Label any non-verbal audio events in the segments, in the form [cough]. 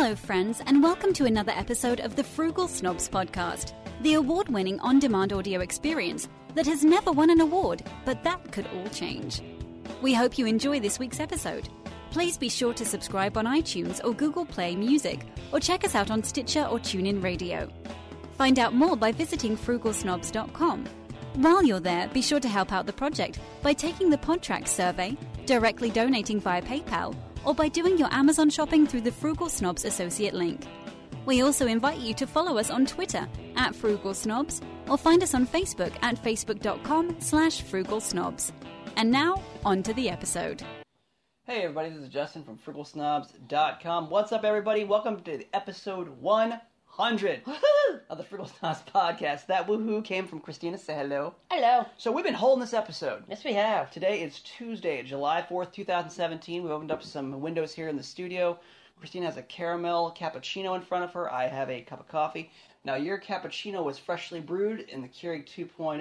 Hello, friends, and welcome to another episode of the Frugal Snobs podcast, the award winning on demand audio experience that has never won an award, but that could all change. We hope you enjoy this week's episode. Please be sure to subscribe on iTunes or Google Play Music, or check us out on Stitcher or TuneIn Radio. Find out more by visiting frugalsnobs.com. While you're there, be sure to help out the project by taking the Podtrac survey, directly donating via PayPal, or by doing your Amazon shopping through the Frugal Snobs associate link. We also invite you to follow us on Twitter at Frugal Snobs or find us on Facebook at facebook.com slash frugal snobs. And now, on to the episode. Hey everybody, this is Justin from FrugalSnobs.com. What's up everybody? Welcome to episode 100 of the Frugal podcast. That woohoo came from Christina. Say hello. Hello. So we've been holding this episode. Yes, we have. Today is Tuesday, July 4th, 2017. We opened up some windows here in the studio. Christina has a caramel cappuccino in front of her. I have a cup of coffee. Now, your cappuccino was freshly brewed in the Keurig 2.0.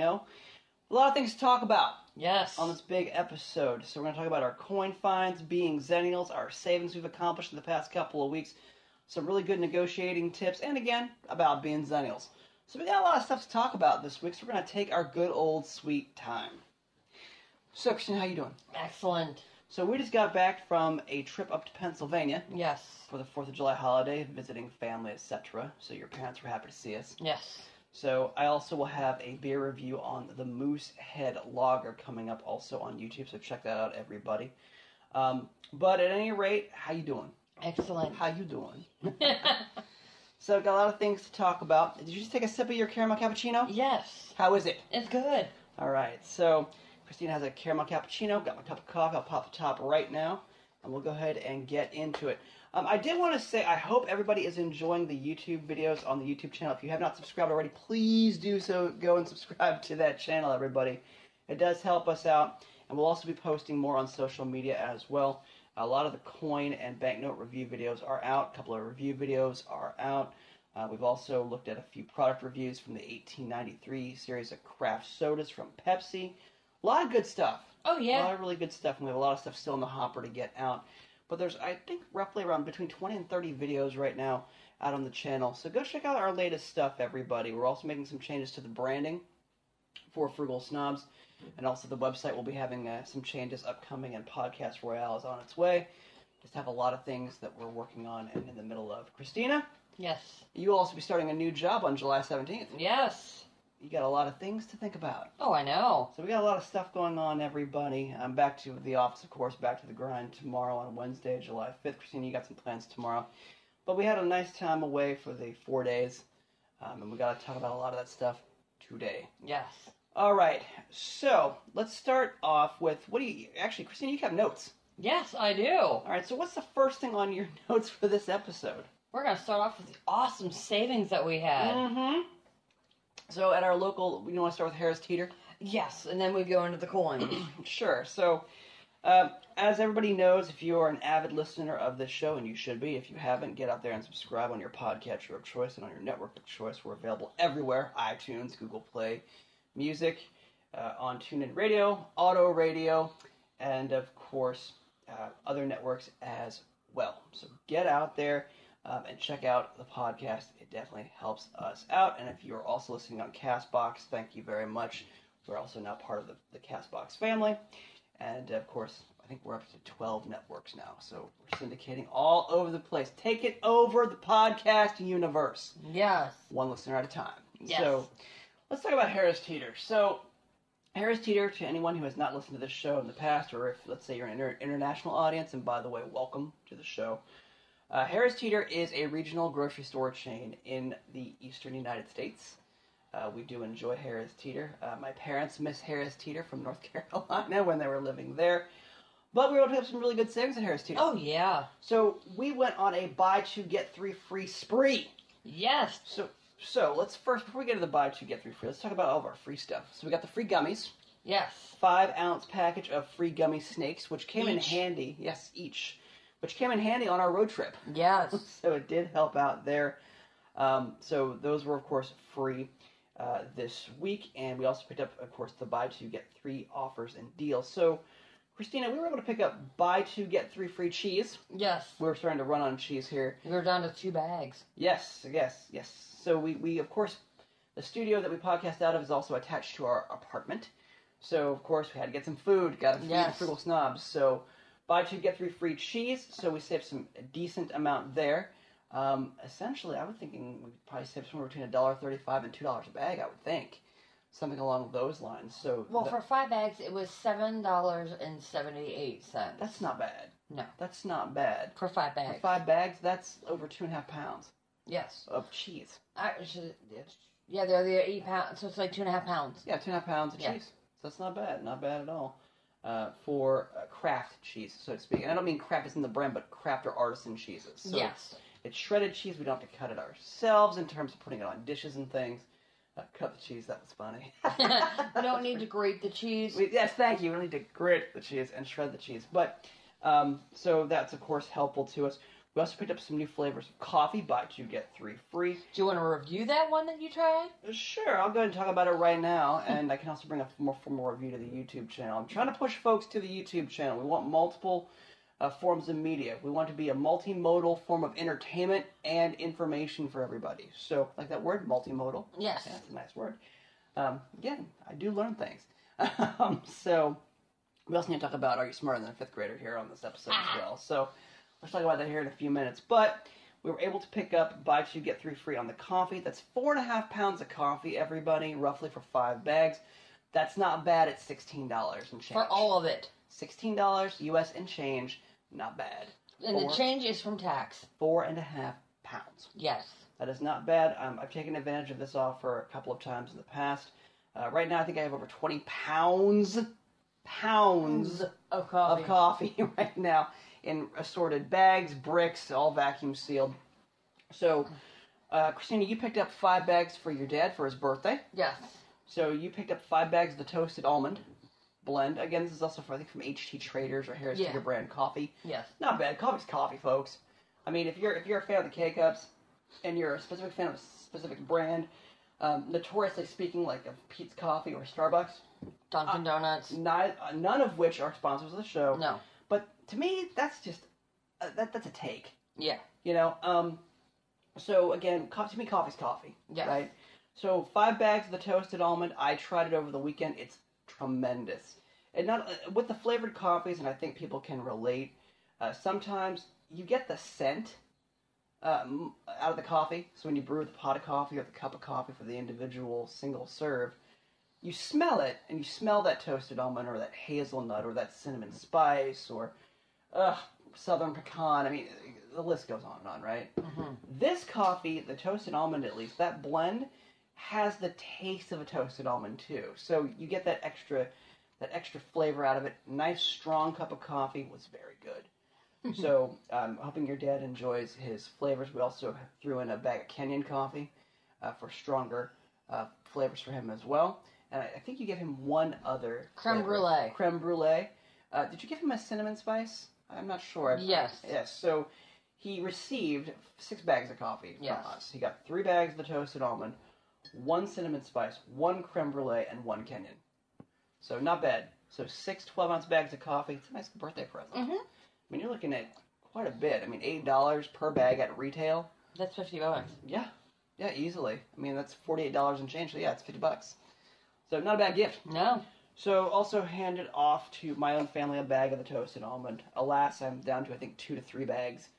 A lot of things to talk about Yes. on this big episode. So we're going to talk about our coin finds, being Xennials, our savings we've accomplished in the past couple of weeks, some really good negotiating tips, and again, about being Xennials. So we got a lot of stuff to talk about this week, so we're going to take our good old sweet time. So, how you doing? Excellent. So we just got back from a trip up to Pennsylvania Yes. for the 4th of July holiday, visiting family, etc. So your parents were happy to see us. Yes. So I also will have a beer review on the Moosehead Lager coming up also on YouTube. So check that out, everybody. Um, but at any rate, how you doing? Excellent. How you doing? [laughs] so I've got a lot of things to talk about. Did you just take a sip of your caramel cappuccino? yes. How is it? It's good. All right. So Christina has a caramel cappuccino. Got my cup of coffee. I'll pop the top right now, and we'll go ahead and get into it. Um, I did want to say I hope everybody is enjoying the YouTube videos on the YouTube channel. If you have not subscribed already, please do so. Go and [laughs] subscribe to that channel, everybody. It does help us out, and we'll also be posting more on social media as well. A lot of the coin and banknote review videos are out. A couple of review videos are out. Uh, we've also looked at a few product reviews from the 1893 series of craft sodas from Pepsi. A lot of good stuff. Oh yeah, A lot of really good stuff, and we have a lot of stuff still in the hopper to get out. But there's, I think, roughly around between 20 and 30 videos right now out on the channel. So go check out our latest stuff, everybody. We're also making some changes to the branding for Frugal Snobs, and also the website will be having uh, some changes upcoming, and Podcast Royale is on its way. Just have a lot of things that we're working on and in the middle of. Christina, Yes. you will also be starting a new job on July 17th. Yes. You got a lot of things to think about. Oh, I know. So we got a lot of stuff going on, everybody. I'm back to the office, of course, back to the grind tomorrow on Wednesday, July 5th. Christina, you got some plans tomorrow. But we had a nice time away for the four days, um, and we got to talk about a lot of that stuff today. Yes. All right, so let's start off with what do you actually, Christine? You have notes. Yes, I do. All right, so what's the first thing on your [laughs] notes for this episode? We're gonna start off with the awesome savings that we had. Mm-hmm. So at our local, you want to start with Harris Teeter? Yes, and then we go into the coins. [clears throat] Sure. So, um, as everybody knows, if you are an avid listener of this show, and you should be, if you haven't, get out there and subscribe on your podcatcher of choice and on your network of choice. We're available everywhere iTunes, Google Play, Music, uh, on TuneIn Radio, Auto Radio, and of course, uh, other networks as well. So, get out there. Um, and check out the podcast. It definitely helps us out. And if you're also listening on Castbox, thank you very much. We're also now part of the, the Castbox family. And of course, I think we're up to 12 networks now. So we're syndicating all over the place. Take it over the podcast universe, yes. one listener at a time. Yes. So let's talk about Harris Teeter. So, Harris Teeter, to anyone who has not listened to this show in the past, or if, let's say, you're an inter- international audience, and by the way, welcome to the show. Uh, Harris Teeter is a regional grocery store chain in the eastern United States. Uh, we do enjoy Harris Teeter. Uh, my parents miss Harris Teeter from North [laughs] Carolina when they were living there. But we were able to have some really good savings at Harris Teeter. Oh yeah. So we went on a buy two get three free spree. Yes. So so let's first before we get to the buy two get three free, let's talk about all of our free stuff. So we got the free gummies, Yes. five ounce package of free gummy snakes, which came in handy. Yes, each, which came in handy on our road trip. Yes. [laughs] so it did help out there. Um, so those were of course free uh, this week, and we also picked up, of course, the buy two get three offers and deals. So Christina, we were able to pick up buy two get three free cheese. Yes. We're starting to run on cheese here. We were down to two bags. Yes, yes, yes. So we, we of course, the studio that we podcast out of is also attached to our apartment. So of course we had to get some food, got to feed Yes. the frugal snobs. So buy two get three free cheese. So we saved some a decent amount there. Um, essentially, I was thinking we'd probably save somewhere between a dollar thirty-five and two dollars a bag. I would think something along those lines. So Well, for five bags, it was seven dollars and seventy-eight cents. that's not bad. no That's not bad. for five For bags. five bags, that's over two and a half pounds Yes. of cheese. Actually, it's- yeah, they're they're eight pounds, so it's like two and a half pounds. Yeah, two and a half pounds of Yeah. cheese. So that's not bad. Not bad at all. Uh, for uh, craft cheese, so to speak. And I don't mean craft as in the brand, but craft or artisan cheeses. So yes. It's shredded cheese. We don't have to cut it ourselves in terms of putting it on dishes and things. Uh, cut the cheese. That was funny. [laughs] [laughs] we don't need to grate the cheese. We- yes, thank you. We need to grit the cheese and shred the cheese. But um, so that's of course helpful to us. We also picked up some new flavors of coffee. Buy two get three free. Do you want to review that one that you tried? Sure, I'll go ahead and talk about it right now, and I can also bring a more formal review to the YouTube channel. I'm trying to push folks to the YouTube channel. We want multiple uh, forms of media. We want to be a multimodal form of entertainment and information for everybody. So, like that word, multimodal. Yes. Yeah, that's a nice word. Um, again, I do learn things. [laughs] um, so, we also need to talk about Are You Smarter Than a Fifth Grader here on this episode as well. So, let's talk about that here in a few minutes. But we were able to pick up buy two get three free on the coffee. That's four and a half pounds of coffee, everybody, roughly for five bags. That's not bad at sixteen dollars and change. For all of it. sixteen dollars U.S. and change, not bad. And Four- the change is from tax. four and a half pounds. Yes. That is not bad. Um, I've taken advantage of this offer a couple of times in the past. Uh, right now, I think I have over 20 pounds, pounds Of coffee. of coffee [laughs] right now in assorted bags, bricks, all vacuum sealed. So, uh, Christina, you picked up five bags for your dad for his birthday. Yes. So you picked up five bags of the toasted almond blend. Again, this is also I think from HT Traders or Harris Yeah. Teeter brand coffee. Yes. Not bad. Coffee's coffee, folks. I mean, if you're if you're a fan of the K cups and you're a specific fan of a specific brand, um, notoriously speaking, like of Peet's Coffee or Starbucks, Dunkin' Donuts. not, uh, none of which are sponsors of the show. No. But to me, that's just uh, that that's a take. Yeah. You know. Um. So again, co- to me, coffee's coffee. Yes. Right. So five bags of the toasted almond. I tried it over the weekend. It's tremendous. And not uh, with the flavored coffees, and I think people can relate. Uh, sometimes you get the scent um, out of the coffee. So when you brew the pot of coffee or the cup of coffee for the individual single serve, you smell it, and you smell that toasted almond or that hazelnut or that cinnamon spice or uh, southern pecan. I mean, the list goes on and on, right? This coffee, the toasted almond at least, that blend has the taste of a toasted almond too. So you get that extra that extra flavor out of it. Nice strong cup of coffee was very good. [laughs] so I'm hoping your dad enjoys his flavors. We also threw in a bag of Kenyan coffee uh, for stronger uh, flavors for him as well. And I, I think you gave him one other Creme flavor. brulee. Creme brulee. Uh, did you give him a cinnamon spice? I'm not sure. Yes. Yes. So he received six bags of coffee Yes. from us. He got three bags of the toasted almond, one cinnamon spice, one creme brulee, and one Kenyan. So not bad. So six 12 ounce bags of coffee. It's a nice birthday present. Mhm. I mean, you're looking at quite a bit. I mean, eight dollars per bag at retail. That's fifty bucks. Yeah, yeah, easily. I mean, that's forty-eight dollars and change. So yeah, it's fifty bucks. So not a bad gift. No. So also handed off to my own family a bag of the toasted almond. Alas, I'm down to I think two to three bags.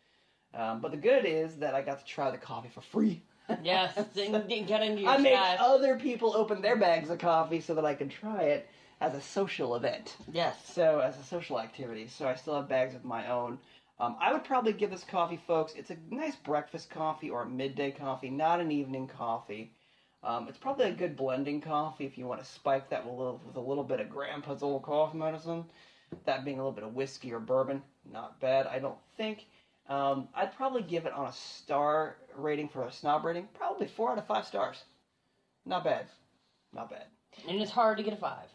Um, but the good is that I got to try the coffee for free. Yes. Get into your I made stash. other people open their bags of coffee so that I could try it as a social event. Yes. So as a social activity. So I still have bags of my own. Um, I would probably give this coffee, folks. It's a nice breakfast coffee or a midday coffee, not an evening coffee. Um, it's probably a good blending coffee if you want to spike that with a little, with a little bit of Grandpa's old cough medicine. That being a little bit of whiskey or bourbon, not bad. I don't think. Um, I'd probably give it on a star rating for a snob rating, probably four out of five stars. Not bad, not bad. And it's hard to get a five.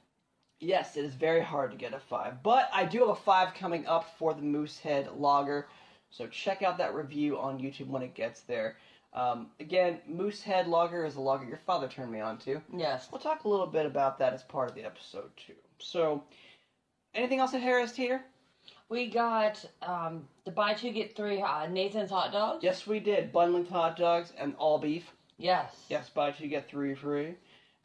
Yes, it is very hard to get a five, but I do have a five coming up for the Moosehead Lager, so check out that review on YouTube when it gets there. Um, again, Moosehead Lager is a lager your father turned me on to. Yes. We'll talk a little bit about that as part of the episode too. So, anything else at Harris Teeter? We got um, the buy two get three uh, Nathan's hot dogs. Yes, we did. Bun hot dogs and all beef. Yes. Yes, buy two get three free.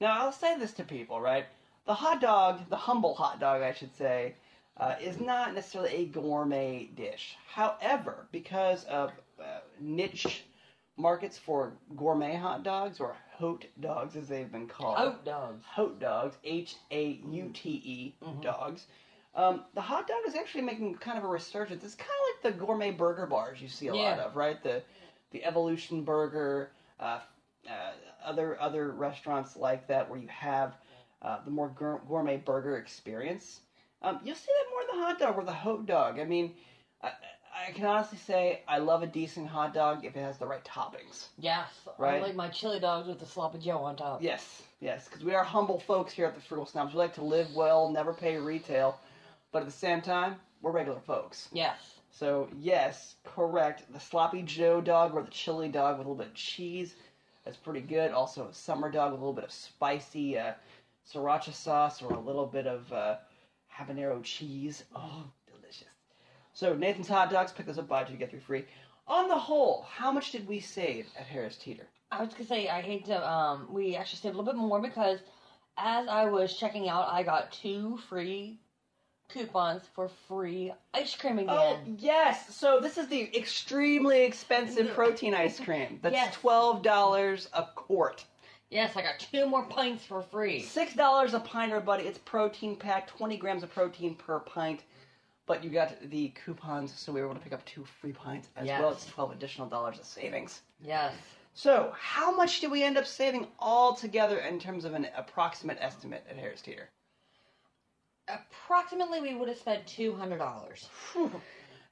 Now I'll say this to people, right? The hot dog, the humble hot dog, I should say, uh, is not necessarily a gourmet dish. However, because of uh, niche markets for gourmet hot dogs or hot dogs as they've been called, Hot dogs. hot dogs, H A U T E dogs. Um, the hot dog is actually making kind of a resurgence. It's kind of like the gourmet burger bars you see a lot of, right? The the Elevation Burger, uh, uh, other other restaurants like that where you have uh, the more gour- gourmet burger experience. Um, you'll see that more in the hot dog or the hot dog. I mean, I, I can honestly say I love a decent hot dog if it has the right toppings. Yes. Right. I like my chili dogs with the sloppy joe on top. Yes, yes, because we are humble folks here at the Frugal Snobs. We like to live well, never pay retail, but at the same time, we're regular folks. Yes. So, yes, correct. The sloppy Joe dog or the chili dog with a little bit of cheese, that's pretty good. Also, a summer dog with a little bit of spicy uh, sriracha sauce or a little bit of uh, habanero cheese. Oh, delicious. So, Nathan's Hot Dogs, pick those up, buy two, get three free. On the whole, how much did we save at Harris Teeter? I was gonna say I hate to. Um, we actually saved a little bit more because as I was checking out, I got two free coupons for free ice cream oh, again. Oh yes! So this is the extremely expensive protein ice cream. That's Yes. twelve dollars a quart. Yes, I got two more pints for free. Six dollars a pint, everybody. It's protein packed, twenty grams of protein per pint. But you got the coupons, so we were able to pick up two free pints as Yes. well as twelve additional dollars of savings. Yes. So, how much do we end up saving all together in terms of an approximate estimate at Harris Teeter? Approximately, we would have spent two hundred dollars.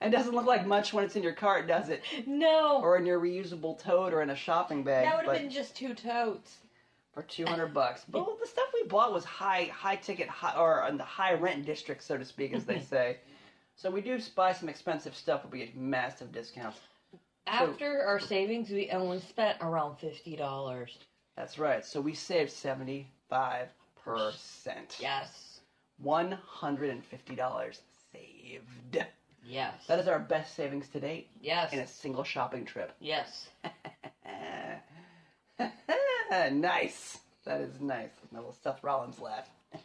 It doesn't look like much when it's in your cart, does it? No, Or in your reusable tote or in a shopping bag. that would have been just two totes. for 200 bucks. But the stuff we bought was high high ticket high, or in the high rent district so to speak as they [laughs] say. So we do buy some expensive stuff but we get massive discounts. After our savings, we only spent around fifty dollars. That's right. So we saved 75%. Yes. $150 saved. Yes. That is our best savings to date yes. in a single shopping trip. Yes. [laughs] nice. That is nice. My little Seth Rollins laugh. [laughs]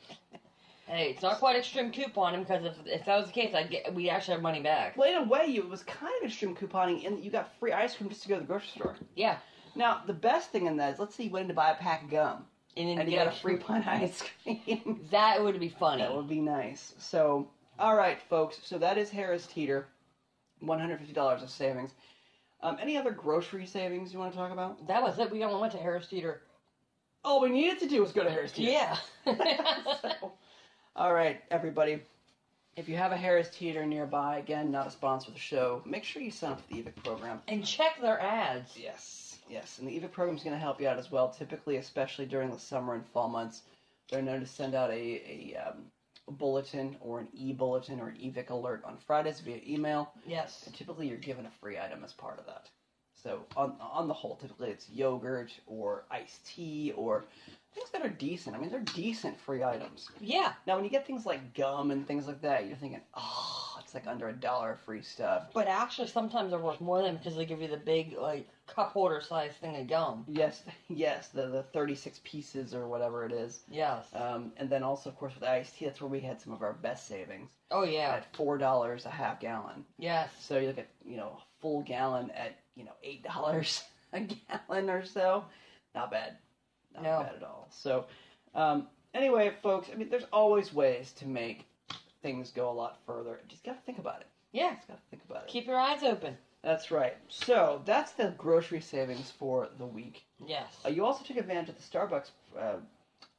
Hey, it's not quite extreme couponing because if, if that was the case, I'd get we actually have money back. Well, in a way, you, it was kind of extreme couponing in that you got free ice cream just to go to the grocery store. Yeah. Now, the best thing in that is, let's say you went in to buy a pack of gum, And then and you get got a free pint [laughs] ice cream. [laughs] That would be funny. that would be nice. So, all right, folks. So that is Harris Teeter, one hundred fifty dollars of savings. Um, any other grocery savings you want to talk about? That was it. We only went to Harris Teeter. All we needed to do was go to Harris Teeter. Yeah. [laughs] So, all right, everybody. If you have a Harris Teeter nearby, again, not a sponsor of the show, make sure you sign up for the EVIC program. and check their ads. Yes, yes, and the EVIC program is going to help you out as well. Typically, especially during the summer and fall months, they're known to send out a, a, um, bulletin or an e-bulletin or an EVIC alert on Fridays via email. Yes. And typically, you're given a free item as part of that. So on on the whole, typically it's yogurt or iced tea or things that are decent. I mean, they're decent free items. Yeah. Now, when you get things like gum and things like that, you're thinking, oh, it's like under a dollar free stuff. But actually, sometimes they're worth more than because they give you the big, like, cup holder size thing of gum. Yes, yes, the the 36 pieces or whatever it is. Yes. Um, and then also, of course, with iced tea, that's where we had some of our best savings oh, yeah. at four dollars a half gallon. Yes. So you look at you know a full gallon at you know eight dollars [laughs] a gallon or so. Not bad, not No. bad at all. So um, anyway, folks, I mean, there's always ways to make things go a lot further. Just got to think about it. Yeah. Just got to think about it. Keep your eyes open. That's right. So that's the grocery savings for the week. Yes. Uh, you also took advantage of the Starbucks uh,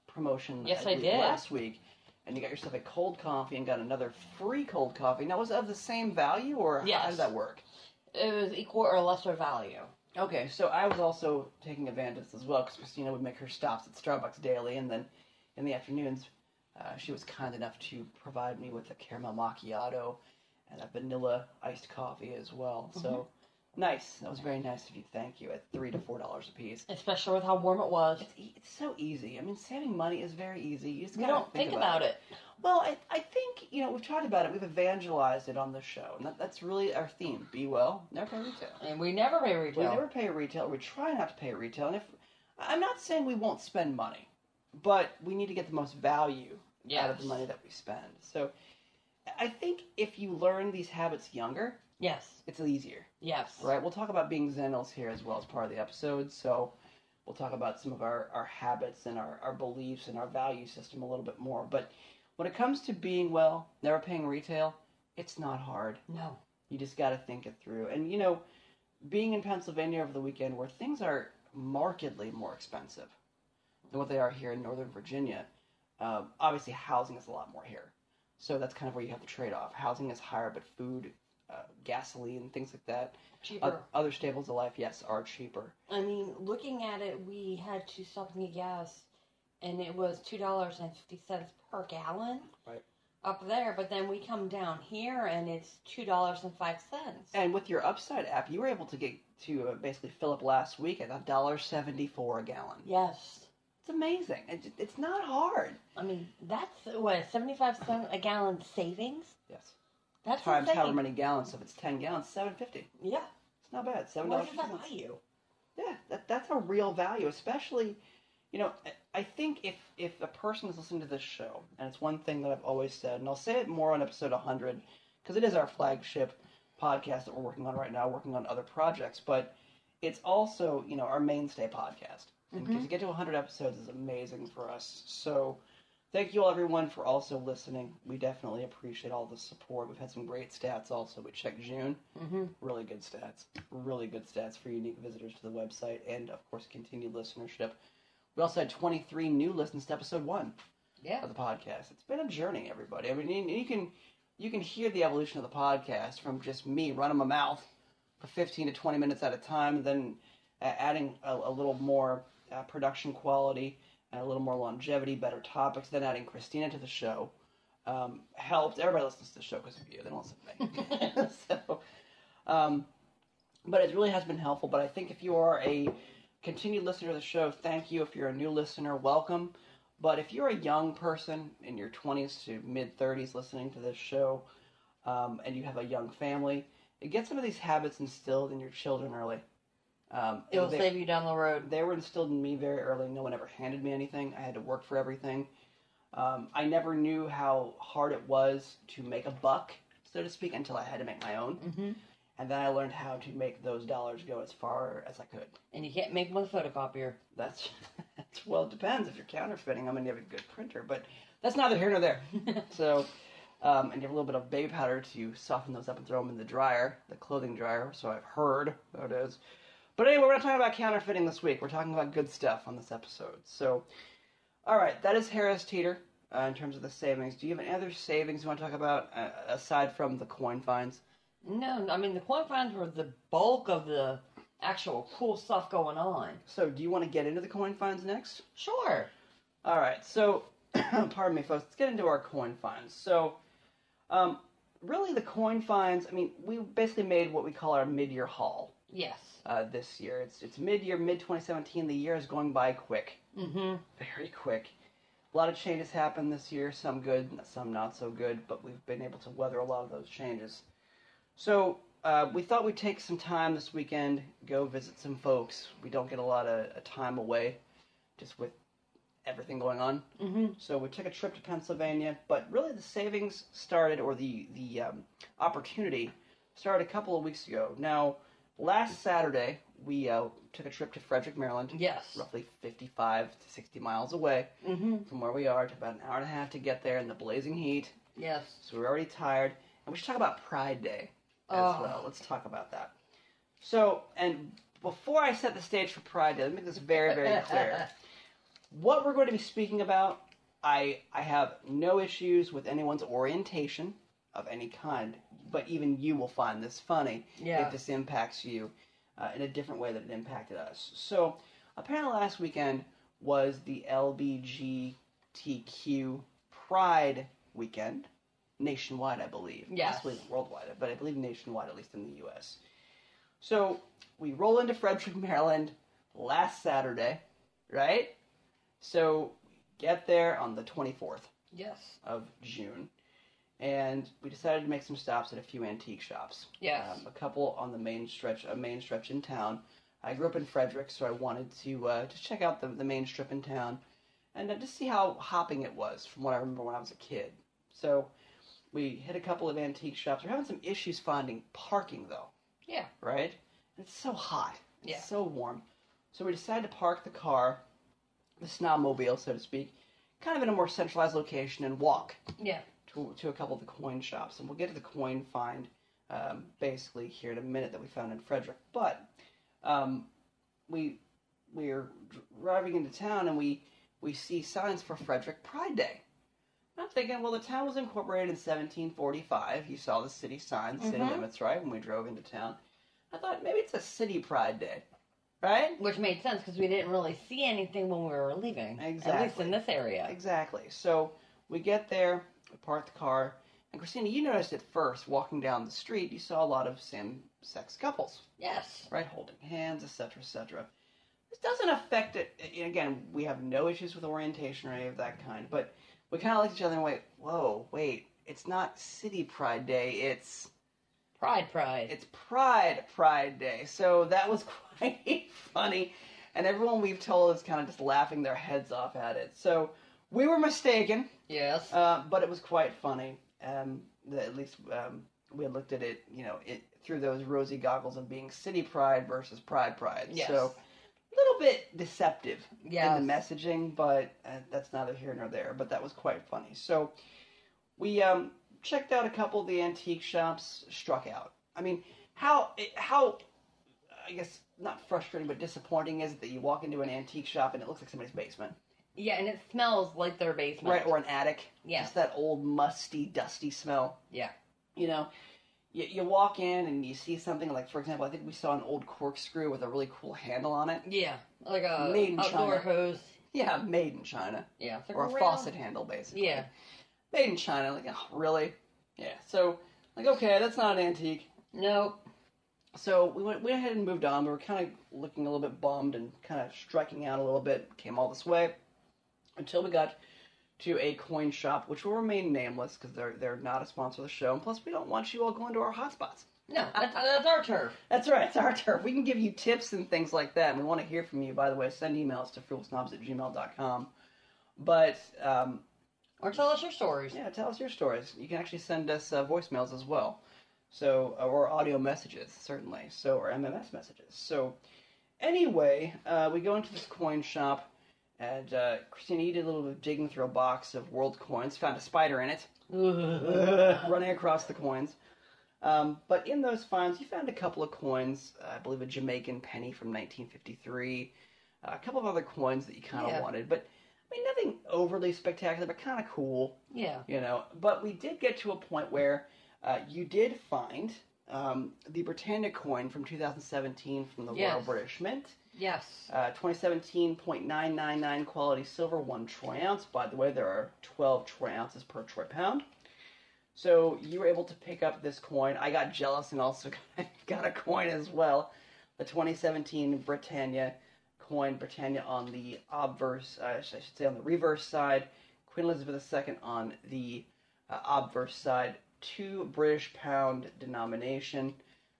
promotion. Yes, I I did. Last week, and you got yourself a cold coffee and got another free cold coffee. Now, was it of the same value, or how does that work? It was equal or lesser value. Okay, so I was also taking advantage of this as well because Christina would make her stops at Starbucks daily, and then in the afternoons, uh, she was kind enough to provide me with a caramel macchiato and a vanilla iced coffee as well. So mm-hmm. Nice. That was very nice of you. Thank you. At three to four dollars a piece. Especially with how warm it was. It's, e- it's so easy. I mean, saving money is very easy. You just We don't think about it. Well, I, I think you know we've talked about it. We've evangelized it on the show, and that, that's really our theme. Be well, never pay retail. And we never pay retail. We never pay retail. We try not to pay retail. And if I'm not saying we won't spend money, but we need to get the most value out of the money that we spend. So I think if you learn these habits younger, Yes. it's easier. Yes. Right? We'll talk about being Xennials here as well as part of the episode. So we'll talk about some of our, our habits and our, our beliefs and our value system a little bit more. But when it comes to being well, never paying retail, it's not hard. No. You just got to think it through. And you know, being in Pennsylvania over the weekend where things are markedly more expensive than what they are here in Northern Virginia, um, obviously housing is a lot more here. So that's kind of where you have the trade off. Housing is higher, but food, uh, gasoline, things like that, Cheaper. oth- other staples of life, yes, are cheaper. I mean, looking at it, we had to stop and get gas, and it was two dollars and fifty cents per gallon. Right. Up there, but then we come down here, and it's two dollars and five cents. And with your Upside app, you were able to get to uh, basically fill up last week at a dollar seventy four a gallon. Yes. It's amazing. It, it's not hard. I mean, that's what seventy-five cent a gallon savings. Yes. That's Times insane. however many gallons. So if it's ten gallons, seven fifty. Yeah. It's not bad. Seven What dollars. does that buy you? Yeah, that, that's a real value, especially, you know, I- I think if if a person is listening to this show, and it's one thing that I've always said, and I'll say it more on episode 100, because it is our flagship podcast that we're working on right now, working on other projects, but it's also, you know, our mainstay podcast. And to get to 100 episodes is amazing for us. So thank you all, everyone, for also listening. We definitely appreciate all the support. We've had some great stats also. We checked June Mm-hmm. really good stats. Really good stats for unique visitors to the website and, of course, continued listenership. We also had 23 new listens to episode one Yeah. of the podcast. It's been a journey, everybody. I mean, you, you can you can hear the evolution of the podcast from just me running my mouth for 15 to 20 minutes at a time, then adding a, a little more uh, production quality and a little more longevity, better topics, then adding Christina to the show. Um, helped. Everybody listens to the show because of you. They don't listen to me. [laughs] so, um, but it really has been helpful. But I think if you are a continued listener to the show, thank you. If you're a new listener, welcome. But if you're a young person in your 20s to mid 30s listening to this show, um, and you have a young family, get some of these habits instilled in your children early. Um, It'll they, save you down the road. they were instilled in me very early. No one ever handed me anything. I had to work for everything. Um, I never knew how hard it was to make a buck, so to speak, until I had to make my own. Mm-hmm. And then I learned how to make those dollars go as far as I could. And you can't make them with a photocopier. That's, [laughs] that's well, it depends if you're counterfeiting them and you have a good printer, but that's neither here nor there. [laughs] so, um, and you have a little bit of baby powder to soften those up and throw them in the dryer, the clothing dryer. So I've heard that is. But anyway, we're not talking about counterfeiting this week. We're talking about good stuff on this episode. So, all right, that is Harris Teeter uh, in terms of the savings. Do you have any other savings you want to talk about uh, aside from the coin finds? No, I mean the coin finds were the bulk of the actual cool stuff going on. So, do you want to get into the coin finds next? Sure. All right, so [coughs] pardon me, folks. Let's get into our coin finds. So, um, really, the coin finds. I mean, we basically made what we call our mid-year haul Yes. uh, this year. It's it's mid-year, mid 2017. The year is going by quick, Mm-hmm. very quick. A lot of changes happened this year. Some good, some not so good. But we've been able to weather a lot of those changes. So. Uh, we thought we'd take some time this weekend, go visit some folks. We don't get a lot of time away, just with everything going on. Mm-hmm. So we took a trip to Pennsylvania, but really the savings started, or the the um, opportunity started a couple of weeks ago. Now, last Saturday we uh, took a trip to Frederick, Maryland, Yes. roughly 55 to 60 miles away Mm-hmm. from where we are. It took about an hour and a half to get there in the blazing heat. Yes. So we are already tired, and we should talk about Pride Day as Oh. well. Let's talk about that. So, and before I set the stage for Pride Day, let me make this very, very [laughs] clear. what we're going to be speaking about, I I have no issues with anyone's orientation of any kind, but even you will find this funny Yeah. if this impacts you uh, in a different way than it impacted us. So, apparently, last weekend was the LBGTQ Pride weekend, nationwide, I believe. Yes. Possibly worldwide, but I believe nationwide, at least in the U.S. So we roll into Frederick, Maryland last Saturday, right? So get there on the 24th Yes. of June, and we decided to make some stops at a few antique shops. Yes. Um, a couple on the main stretch, a main stretch in town. I grew up in Frederick, so I wanted to uh, just check out the, the main strip in town, and uh, just see how hopping it was from what I remember when I was a kid. So we hit a couple of antique shops. We're having some issues finding parking though, Yeah. right? It's so hot. It's Yeah. so warm. So we decided to park the car, the snowmobile, so to speak, kind of in a more centralized location and walk Yeah. To, to a couple of the coin shops, and we'll get to the coin find um, basically here in a minute that we found in Frederick. But um, we we are driving into town and we we see signs for Frederick Pride Day. And I'm thinking, well, the town was incorporated in 1745. You saw the city signs, city Mhm. limits, right? When we drove into town, I thought maybe it's a city Pride Day, right? Which made sense because we didn't really see anything when we were leaving. At least in this area. Exactly. So we get there, park the car, and Christina, you noticed at first walking down the street, you saw a lot of same-sex couples, Yes. right, holding hands, etc., etc. This doesn't affect it. and Again, we have no issues with orientation or any of that kind, but we kind of looked at each other and went, "Whoa, wait! It's not City Pride Day. It's Pride, pride. it's Pride Pride Day." So that was [laughs] quite funny, and everyone we've told is kind of just laughing their heads off at it. So we were mistaken. yes. Uh, but it was quite funny. Um, that at least um, we had looked at it, you know, it through those rosy goggles of being City Pride versus Pride Pride. Yes. So a little bit deceptive yes. in the messaging, but uh, that's neither here nor there. But that was quite funny. So we um, checked out a couple of the antique shops. Struck out. I mean, how how I guess not frustrating but disappointing is it that you walk into an antique shop and it looks like somebody's basement, Yeah, and it smells like their basement. right, or an attic. Yeah. Just that old musty, dusty smell. Yeah. You know, you, you walk in and you see something like, for example, I think we saw an old corkscrew with a really cool handle on it. Yeah. Like a Made in outdoor China. hose. Yeah, made in China. Yeah. Like Or a round- faucet handle, basically. Yeah. Made in China. Like, oh, really? Yeah. So, like, okay, that's not an antique. Nope. So we went, went ahead and moved on. We were kind of looking a little bit bummed and kind of striking out a little bit. Came all this way until we got to a coin shop, which will remain nameless because they're they're not a sponsor of the show. And plus, we don't want you all going to our hotspots. No, that's, that's our turf. [laughs] That's right, it's our turf. We can give you tips and things like that. And we want to hear from you, by the way. Send emails to frugalsnobs at gmail.com. But, um, Or tell us your stories. yeah, tell us your stories. You can actually send us uh, voicemails as well. So, uh, or audio messages, certainly. So, or MMS messages. So, anyway, uh, we go into this coin shop. And uh, Christina, you did a little bit of digging through a box of world coins, found a spider in it. [laughs] running across the coins. Um, but in those finds, you found a couple of coins. Uh, I believe a Jamaican penny from 1953. Uh, a couple of other coins that you kind of Yeah. wanted, but I mean nothing overly spectacular, but kind of cool, yeah. you know. But we did get to a point where uh, you did find um, the Britannia coin from 2017 from the Royal British Mint. Yes. Uh, 2017.999 quality silver, one troy ounce. By the way, there are 12 troy ounces per troy pound. So you were able to pick up this coin. I got jealous and also [laughs] got a coin as well. The 2017 Britannia coin, Britannia on the obverse, uh, I should say on the reverse side, Queen Elizabeth II on the uh, obverse side, two British pound denomination.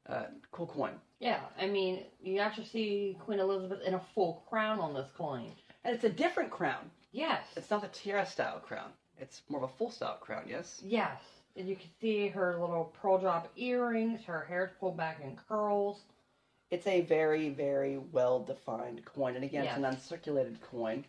Uh, cool coin. Yeah. I mean, you actually see Queen Elizabeth in a full crown on this coin. And it's a different crown. Yes. It's not the tiara style crown. It's more of a full style crown, yes? Yes. And you can see her little pearl drop earrings, her hair's pulled back in curls. It's a very, very well defined coin. And again, it's an uncirculated coin.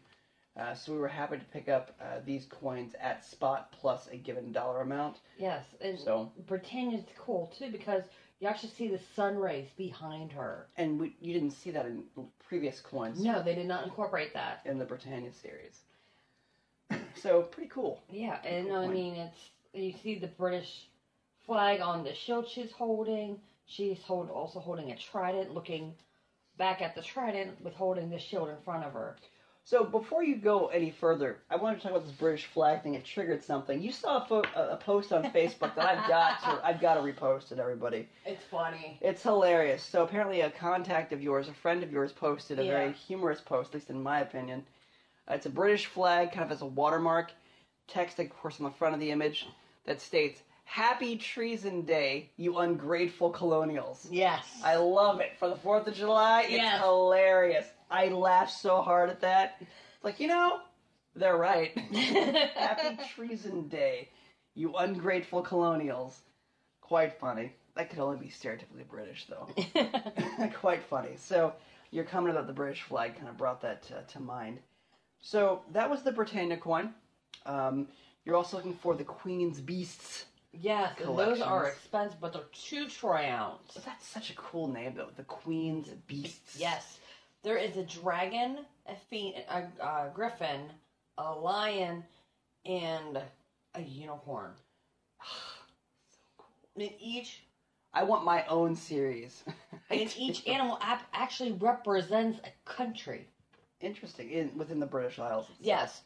Uh, so we were happy to pick up uh, these coins at spot plus a given dollar amount. Yes. And So, Britannia's cool too because you actually see the sun rays behind her. and we, you didn't see that in previous coins No, they did not incorporate that. in the Britannia series. so, pretty cool. Yeah, and Cool I coin. mean it's you see the British flag on the shield she's holding. She's hold, also holding a trident, looking back at the trident with holding the shield in front of her. So before you go any further, I wanted to talk about this British flag thing. It triggered something. You saw a, fo- a post on Facebook that I've got to [laughs] I've got to repost it. Everybody, It's funny. it's hilarious. So apparently, a contact of yours, a friend of yours, posted a very humorous post, at least in my opinion. Uh, it's a British flag, kind of as a watermark. Text, of course, on the front of the image that states "Happy Treason Day, you ungrateful colonials." Yes. I love it. For the 4th of July, it's Yes. hilarious. I laugh so hard at that. Like, you know, they're right. [laughs] Happy Treason Day, you ungrateful colonials. Quite funny. That could only be stereotypically British, though. [laughs] [laughs] Quite funny. So, your comment about the British flag kind of brought that to, to mind. So, that was the Britannia coin. Um, you're also looking for the Queen's Beasts. yes, and those are expensive, but they're two troy ounce. That's such a cool name, though. The Queen's Beasts. Yes. There is a dragon, a, phoen- a, a griffin, a lion, and a unicorn. [sighs] So cool. And each I want my own series. [laughs] And each animal app actually represents a country. interesting in within the British Isles. itself. Yes.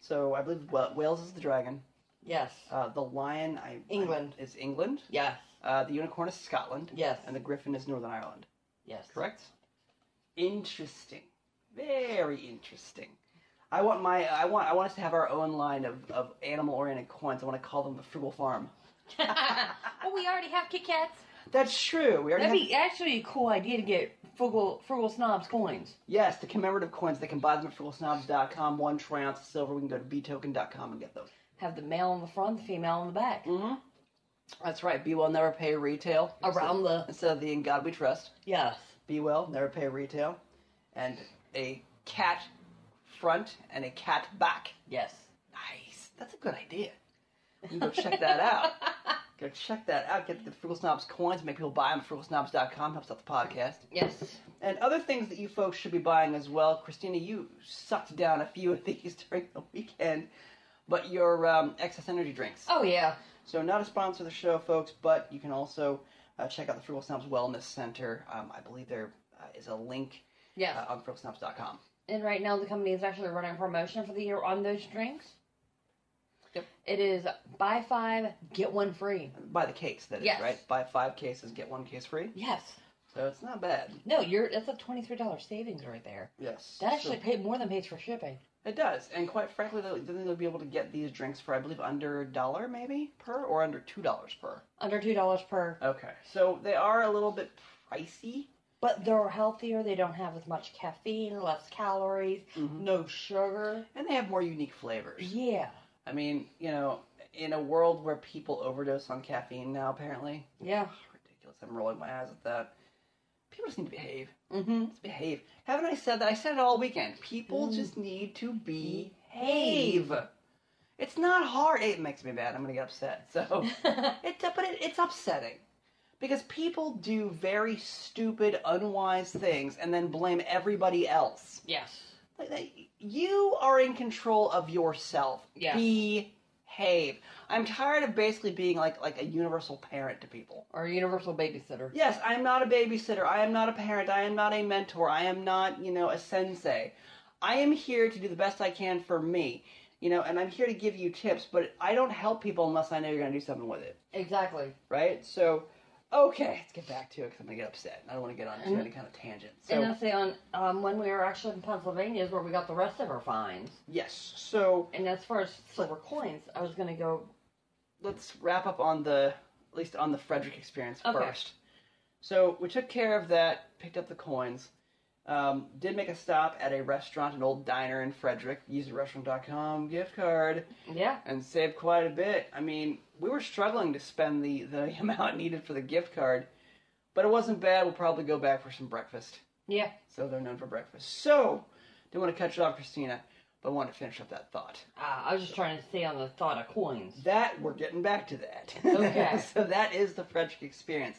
So I believe Wa- Wales is the dragon. Yes. Uh, the lion, I England. I- is England. Yes. Uh, the unicorn is Scotland. Yes. And the griffin is Northern Ireland. Yes. Correct. Interesting. Very interesting. I want my I want I want us to have our own line of, of animal oriented coins. I want to call them the Frugal Farm. [laughs] well, we already have Kit Kats. That's true. We already That'd have, be actually a cool idea to get frugal frugal snobs coins. yes, the commemorative coins. They can buy them at frugalsnobs.com. One troy ounce of silver. We can go to btoken.com and get those. Have the male on the front, the female on the back. Mm-hmm. That's right. Be will never pay retail. Around the instead of the in God we trust. yes. Be well, never pay retail, and a cat front and a cat back. Yes. Nice. That's a good idea. You can go check that out. [laughs] Go check that out. Get the Frugal Snobs coins. Make people buy them at frugalsnobs.com. Helps out the podcast. Yes. And other things that you folks should be buying as well. Christina, you sucked down a few of these [laughs] during the weekend, but your um, XS energy drinks. Oh yeah. So, not a sponsor of the show, folks, but you can also uh, check out the Frugal Snobs Wellness Center. Um, I believe there uh, is a link Yes. uh, on frugalsnobs.com. And right now the company is actually running a promotion for the year on those drinks. Yep. It is buy five, get one free. Buy the case, that is, Yes. right? Buy five cases, get one case free. Yes. So, it's not bad. No, you're that's a twenty three dollars savings right there. Yes. That actually So- paid more than pays for shipping. It does. And quite frankly, they'll, then they'll be able to get these drinks for, I believe, under a dollar maybe per or under $2 per. Under two dollars per. Okay. So, they are a little bit pricey. But they're healthier, they don't have as much caffeine, less calories, Mhm. no sugar. And they have more unique flavors. Yeah. I mean, you know, in a world where people overdose on caffeine now, apparently, Yeah. ridiculous. I'm rolling my eyes at that. People just need to behave. Mm-hmm. Just behave. Haven't I said that? I said it all weekend. People Mm. just need to behave. It's not hard. It makes me mad. I'm gonna get upset. So [laughs] it's but it, it's upsetting because people do very stupid, unwise things and then blame everybody else. yes. Like, you are in control of yourself. Yes. Behave. I'm tired of basically being like like a universal parent to people. Or a universal babysitter. Yes, I am not a babysitter. I am not a parent. I am not a mentor. I am not, you know, a sensei. I am here to do the best I can for me. You know, and I'm here to give you tips, but I don't help people unless I know you're going to do something with it. Exactly. Right? So, okay, let's get back to it because I'm to get upset. I don't want to get on too Mhm. many kind of tangent. So, and I say on um, when we were actually in Pennsylvania is where we got the rest of our finds. yes. So, And as far as silver coins, I was gonna go. let's wrap up on the at least on the Frederick experience Okay. first. So we took care of that, picked up the coins, um, did make a stop at a restaurant, an old diner in Frederick, used a restaurant.com gift card, Yeah. and saved quite a bit. I mean, we were struggling to spend the, the [laughs] amount needed for the gift card, but it wasn't bad. We'll probably go back for some breakfast. Yeah. So they're known for breakfast. So, didn't want to cut you off, Christina, but wanted to finish up that thought. Uh, I was just trying to stay on the thought of coins. That we're getting back to that. Okay. [laughs] so that is the Frederick experience.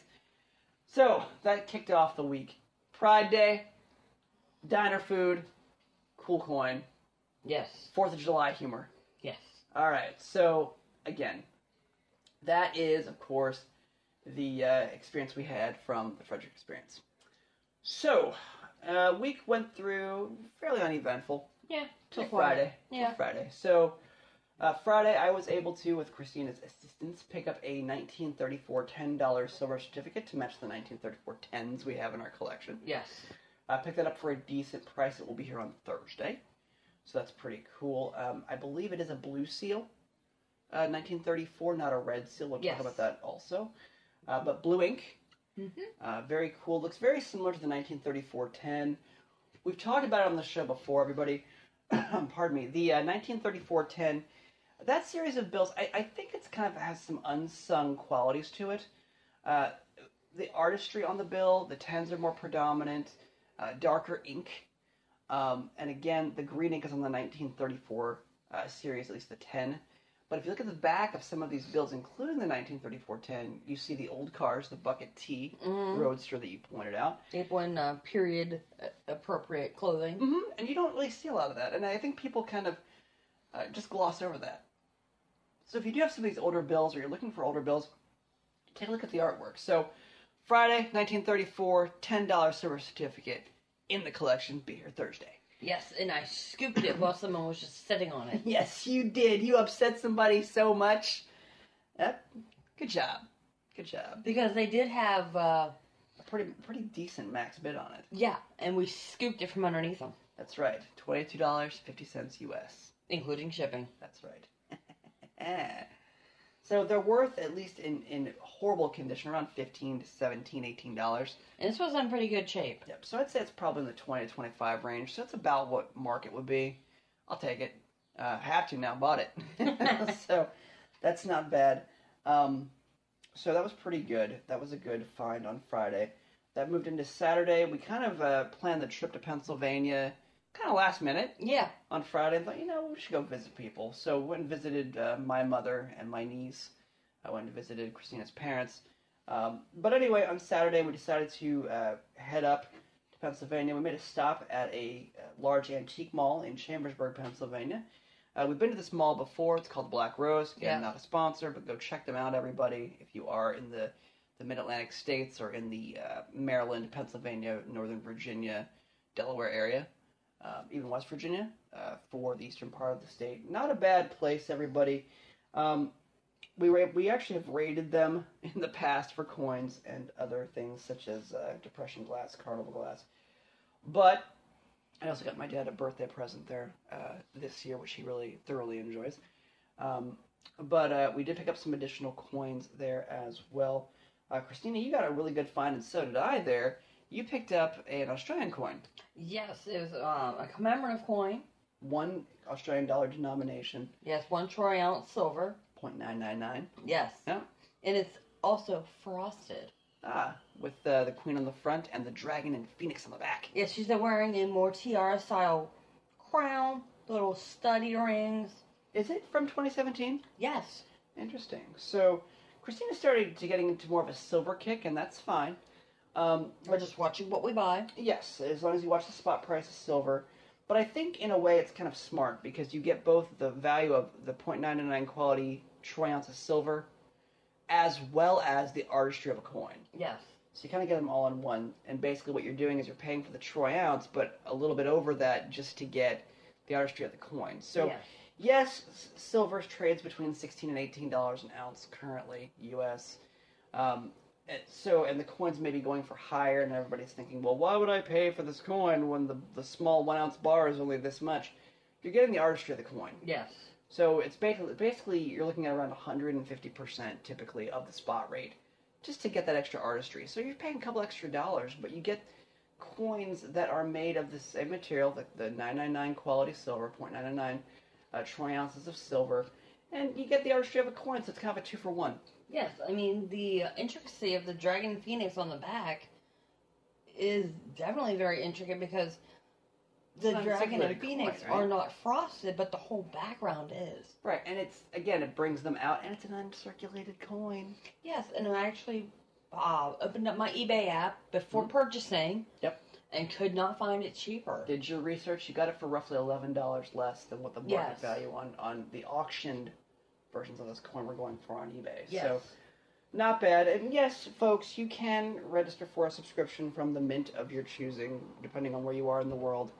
So that kicked off the week. Pride Day, diner food, cool coin, Yes. Fourth of July humor. Yes. All right. So again, that is of course the uh, experience we had from the Frederick experience. So uh, week went through fairly uneventful. Yeah. till. Friday. Till Yeah. Friday. So uh, Friday, I was able to, with Christina's assistance, pick up a 1934 $10 silver certificate to match the 1934 10s we have in our collection. Yes. I picked that up for a decent price. It will be here on Thursday, so that's pretty cool. Um, I believe it is a blue seal, uh, 1934, not a red seal. We'll Yes. talk about that also. Uh, but blue ink, Mm-hmm. uh, very cool. Looks very similar to the 1934 10. We've talked about it on the show before, everybody. [coughs] Pardon me. The uh, 1934 10, that series of bills, I, I think it's kind of has some unsung qualities to it. Uh, the artistry on the bill, the 10s are more predominant, uh, darker ink. Um, and again, the green ink is on the 1934 uh, series, at least the 10. But if you look at the back of some of these bills, including the 1934 10, you see the old cars, the Bucket T Roadster that you pointed out. People in uh, period uh, appropriate clothing. hmm And you don't really see a lot of that. And I think people kind of uh, just gloss over that. So if you do have some of these older bills or you're looking for older bills, take a look at the artwork. So Friday, 1934, $10 silver certificate in the collection. Be here Thursday. Yes, and I scooped it while someone was just sitting on it. [laughs] Yes, you did. You upset somebody so much. Yep. Good job. Good job. Because they did have, uh, A pretty pretty decent max bid on it. yeah, and we scooped it from underneath them, That's right. Twenty-two dollars fifty cents US. including shipping. That's right. [laughs] so they're worth at least in in horrible condition around 15 to 17 18 dollars. And this was in pretty good shape. Yep. So I'd say it's probably in the 20 to 25 range. So that's about what market would be. I'll take it. Uh, have to now. Bought it. [laughs] [laughs] so that's not bad. Um, so that was pretty good. That was a good find on Friday. That moved into Saturday. We kind of uh, planned the trip to Pennsylvania, kind of last minute Yeah, on Friday and thought, you know, we should go visit people. So went and visited uh, my mother and my niece. I went and visited Christina's parents. Um, but anyway, on Saturday we decided to uh, head up to Pennsylvania. We made a stop at a uh, large antique mall in Chambersburg, Pennsylvania. Uh, we've been to this mall before. It's called Black Rose. Again, Yeah. not a sponsor, but go check them out, everybody. If you are in the the Mid Atlantic states or in the uh, Maryland, Pennsylvania, Northern Virginia, Delaware area um, even West Virginia, uh, for the eastern part of the state. Not a bad place, everybody. Um, we we actually have raided them [laughs] in the past for coins and other things such as uh, depression glass, carnival glass. But I also got my dad a birthday present there uh, this year, which he really thoroughly enjoys. Um, but uh, we did pick up some additional coins there as well. Uh, Christina, you got a really good find, and so did I. There, you picked up an Australian coin. yes, it was um, a commemorative coin. one Australian dollar denomination, Yes, one troy ounce silver. 0.999. Yes, Yeah. and it's also frosted. Ah, with uh, the queen on the front and the dragon and phoenix on the back. Yes, she's wearing a more tiara style crown, little stud earrings. Is it from 2017? Yes, Interesting. So, Christina started to getting into more of a silver kick, and that's fine. Um, we're just watching what we buy. Yes, as long as you watch the spot price of silver. But I think in a way it's kind of smart because you get both the value of the .99 quality troy ounce of silver, as well as the artistry of a coin. Yes, So you kind of get them all in one, and basically what you're doing is you're paying for the troy ounce, but a little bit over that just to get the artistry of the coin. So Yes. yes, silver trades between sixteen and eighteen dollars an ounce currently, U.S. Um, and so and the coins may be going for higher, and everybody's thinking, well, why would I pay for this coin when the the small one ounce bar is only this much? You're getting the artistry of the coin. yes, So it's basically basically you're looking at around 150 percent typically of the spot rate, just to get that extra artistry. So you're paying a couple extra dollars, but you get coins that are made of the same material, the, the 999 quality silver, 0.999 uh, troy ounces of silver, and you get the artistry of a coin. So it's kind of a two for one. Yes. I mean, the intricacy of the dragon phoenix on the back is definitely very intricate because the dragon and circulated coin, phoenix right? are not frosted, but the whole background is. Right, and it's again it brings them out, and it's an uncirculated coin. Yes, and I actually uh, opened up my eBay app before purchasing. Mm-hmm. Yep. And could not find it cheaper. Did your research? You got it for roughly eleven dollars less than what the market Yes. value on on the auctioned versions of this coin were going for on eBay. Yes. So not bad. And yes, folks, you can register for a subscription from the mint of your choosing, depending on where you are in the world.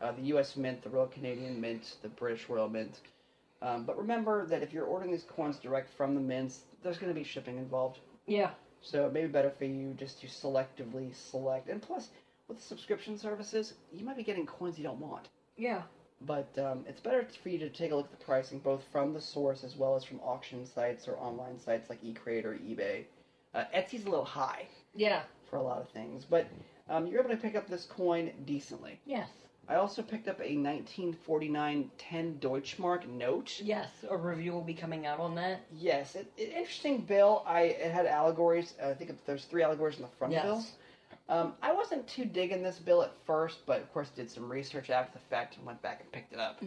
uh, the U.S. Mint, the Royal Canadian Mint, the British Royal Mint. Um, but remember that if you're ordering these coins direct from the mints, there's going to be shipping involved. Yeah. So it may be better for you just to selectively select. And plus, with the subscription services, you might be getting coins you don't want. Yeah. But um, it's better for you to take a look at the pricing, both from the source as well as from auction sites or online sites like eCrate or eBay. Uh, Etsy's a little high Yeah. for a lot of things, but um, you're able to pick up this coin decently. Yes. I also picked up a 1949 10 Deutschmark note. Yes. A review will be coming out on that. Yes, it, it, interesting bill. I it had allegories. I think there's three allegories in the front Yes. bill. Um, I wasn't too digging this bill at first, but of course did some research after the fact and went back and picked it up.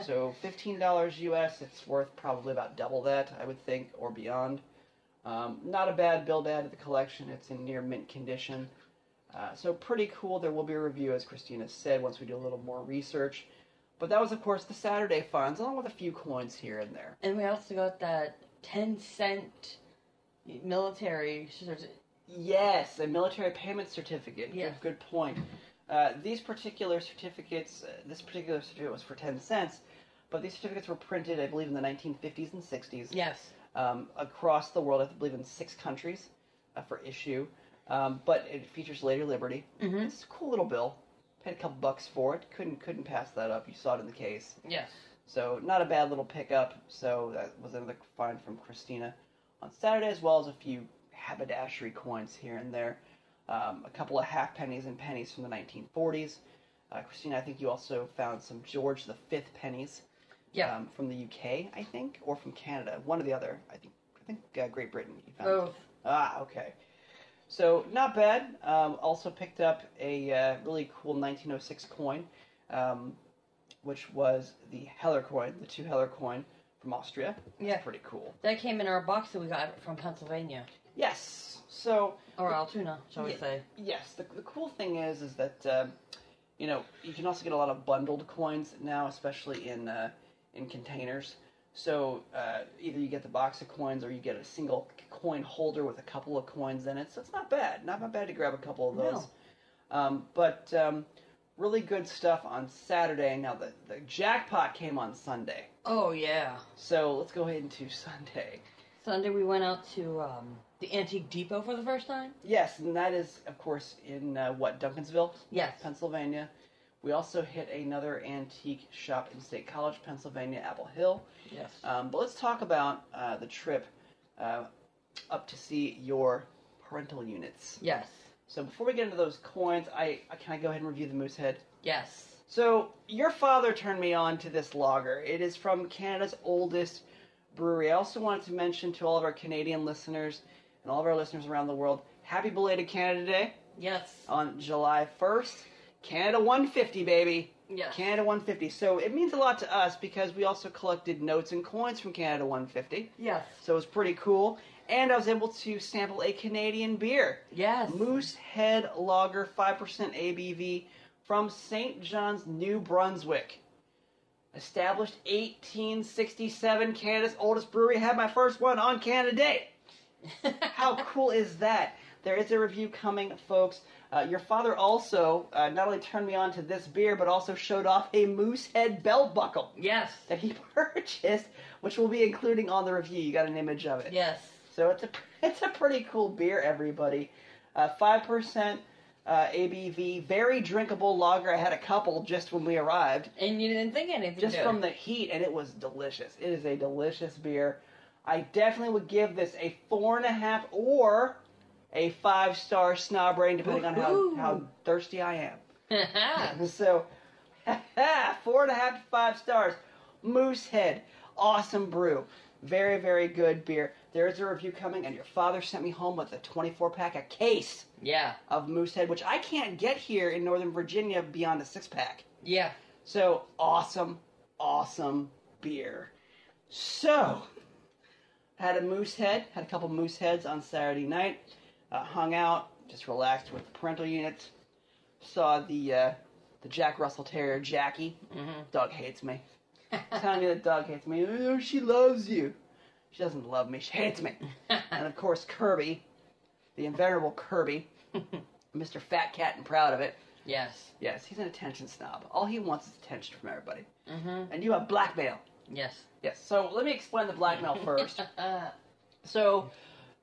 [laughs] so fifteen dollars US, it's worth probably about double that, I would think, or beyond. Um, not a bad bill to add to the collection. It's in near mint condition. Uh, so pretty cool. There will be a review, as Christina said, once we do a little more research. But that was, of course, the Saturday funds, along with a few coins here and there. and we also got that ten cent military. Yes, a military payment certificate. Yeah. Good, good point. Uh, these particular certificates, uh, this particular certificate was for 10 cents, but these certificates were printed, I believe, in the 1950s and 60s Yes. um, across the world, I believe in six countries uh, for issue. Um, but it features Lady Liberty. Mhm. It's a cool little bill. Paid a couple bucks for it. Couldn't couldn't pass that up. You saw it in the case. Yes. So not a bad little pickup. So that was another find from Christina on Saturday, as well as a few haberdashery coins here and there. Um, a couple of half pennies and pennies from the 1940s. Uh, Christina, I think you also found some George V pennies Yeah. um, from the UK, I think, or from Canada, one or the other. I think I think uh, Great Britain. You found. Both. Ah, okay. So not bad. Um, also picked up a uh, really cool 1906 coin, um, which was the Heller coin, the two Heller coin from Austria. That's Yeah. pretty cool. That came in our box that we got from Pennsylvania Yes. So or Altoona, shall we say? yes, the, the cool thing is is that um, you know you can also get a lot of bundled coins now, especially in uh, in containers. So uh, either you get the box of coins or you get a single coin holder with a couple of coins in it. So it's not bad, not bad to grab a couple of those. Um, but um, really good stuff on Saturday. Now the the jackpot came on Sunday, Oh yeah. so let's go ahead into [laughs] Sunday. Sunday we went out to um, the Antique Depot for the first time. Yes, and that is of course in uh, what Duncansville. Yes. Pennsylvania. We also hit another antique shop in State College, Pennsylvania, Apple Hill. Yes. Um, but let's talk about uh, the trip uh, up to see your parental units. yes. So before we get into those coins, I, I can I go ahead and review the Moosehead? Yes. So your father turned me on to this lager. It is from Canada's oldest brewery. I also wanted to mention to all of our Canadian listeners and all of our listeners around the world, happy belated Canada Day Yes. on July 1st. Canada 150, baby. Yes. Canada 150. So it means a lot to us because we also collected notes and coins from Canada 150. Yes. So it was pretty cool. And I was able to sample a Canadian beer. Yes. Moosehead Lager, 5% ABV from St. John's, New Brunswick. Established 1867, Canada's oldest brewery. Had my first one on Canada Day. [laughs] How cool is that? There is a review coming, folks. Uh, your father also uh, not only turned me on to this beer, but also showed off a Moosehead belt buckle yes. that he [laughs] purchased, which we'll be including on the review. You got an image of it. Yes. So it's a [laughs] it's a pretty cool beer, everybody. Uh, Five percent uh, ABV, very drinkable lager. I had a couple just when we arrived, And you didn't think anything. just from it. the heat, and it was delicious. It is a delicious beer. I definitely would give this a four and a half or a five star snob rating, depending on how, how thirsty I am. [laughs] [laughs] So, [laughs] four and a half to five stars. Moosehead, awesome brew. Very, very good beer. There is a review coming, and your father sent me home with a 24 pack, a case yeah. of Moosehead, which I can't get here in Northern Virginia beyond a six pack. Yeah. So, awesome, awesome beer. So, had a Moosehead, had a couple Mooseheads on Saturday night, uh, hung out, just relaxed with the parental units. Saw the uh, the Jack Russell Terrier Jackie. Dog hates me. Telling me that dog hates me. Oh, she loves you. She doesn't love me. She hates me. and of course Kirby, the invenerable Kirby, [laughs] Mr. Fat Cat and proud of it. Yes. Yes, he's an attention snob. All he wants is attention from everybody. Mm-hmm. And you have blackmail. Yes. Yes, so let me explain the blackmail [laughs] first. So,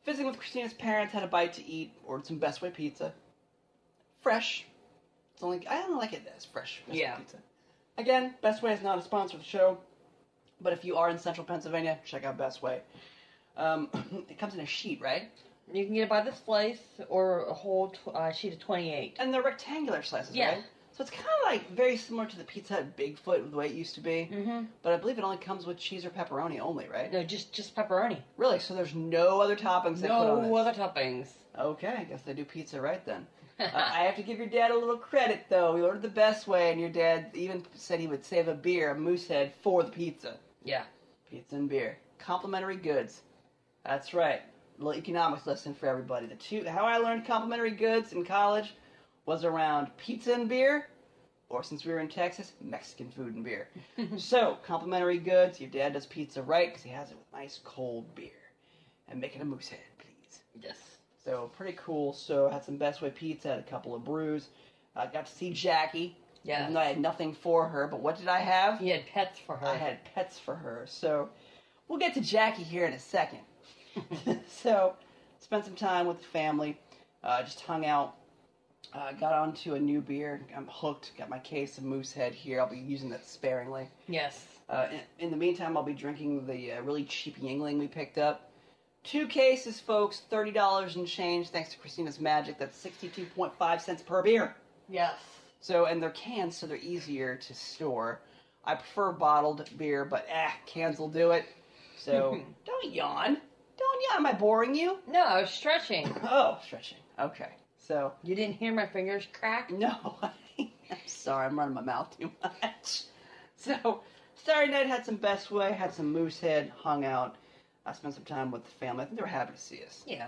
visiting with Christina's parents, had a bite to eat, ordered some Bestway pizza. Fresh. It's only I don't like it as fresh Best Yeah. pizza. Again, Bestway is not a sponsor of the show, but if you are in Central Pennsylvania, check out Bestway. Um, [clears throat] it comes in a sheet, right? you can get it by the slice or a whole tw- uh, sheet of 28. And they're rectangular slices, Yeah. right? So it's kind of like very similar to the Pizza Hut Bigfoot, the way it used to be. Mm-hmm. But I believe it only comes with cheese or pepperoni only, right? No, just just pepperoni. Really? So there's no other toppings they put on? No other toppings. Okay, I guess they do pizza right then. Uh, I have to give your dad a little credit though. He ordered the best way, and your dad even said he would save a beer, a Moosehead, for the pizza. yeah. Pizza and beer, complimentary goods. That's right. A little economics lesson for everybody. The two how I learned complimentary goods in college was around pizza and beer, or since we were in Texas, Mexican food and beer. [laughs] so complimentary goods. Your dad does pizza right because he has it with nice cold beer, and make it a Moosehead, please. Yes. So pretty cool. So I had some Bestway pizza, had a couple of brews. I got to see Jackie. Yeah. Even though I had nothing for her, but what did I have? He had pets for her. I had pets for her. So we'll get to Jackie here in a second. [laughs] [laughs] so spent some time with the family. Uh, just hung out. Uh, got onto a new beer. I'm hooked. Got my case of Moosehead here. I'll be using that sparingly. Yes. Uh, in, in the meantime, I'll be drinking the uh, really cheap Yuengling we picked up. Two cases, folks, thirty dollars and change. Thanks to Christina's magic. That's sixty-two point five cents per beer. Yes. So, and they're cans, so they're easier to store. I prefer bottled beer, but eh, cans will do it. So, [laughs] don't yawn. Don't yawn. Am I boring you? No, I was stretching. Oh, stretching. Okay. So, You didn't hear my fingers crack? no, [laughs] I'm sorry. I'm running my mouth too much. So, Saturday night had some Bestway, had some Moosehead, hung out. I spent some time with the family. I think they were happy to see us. Yeah.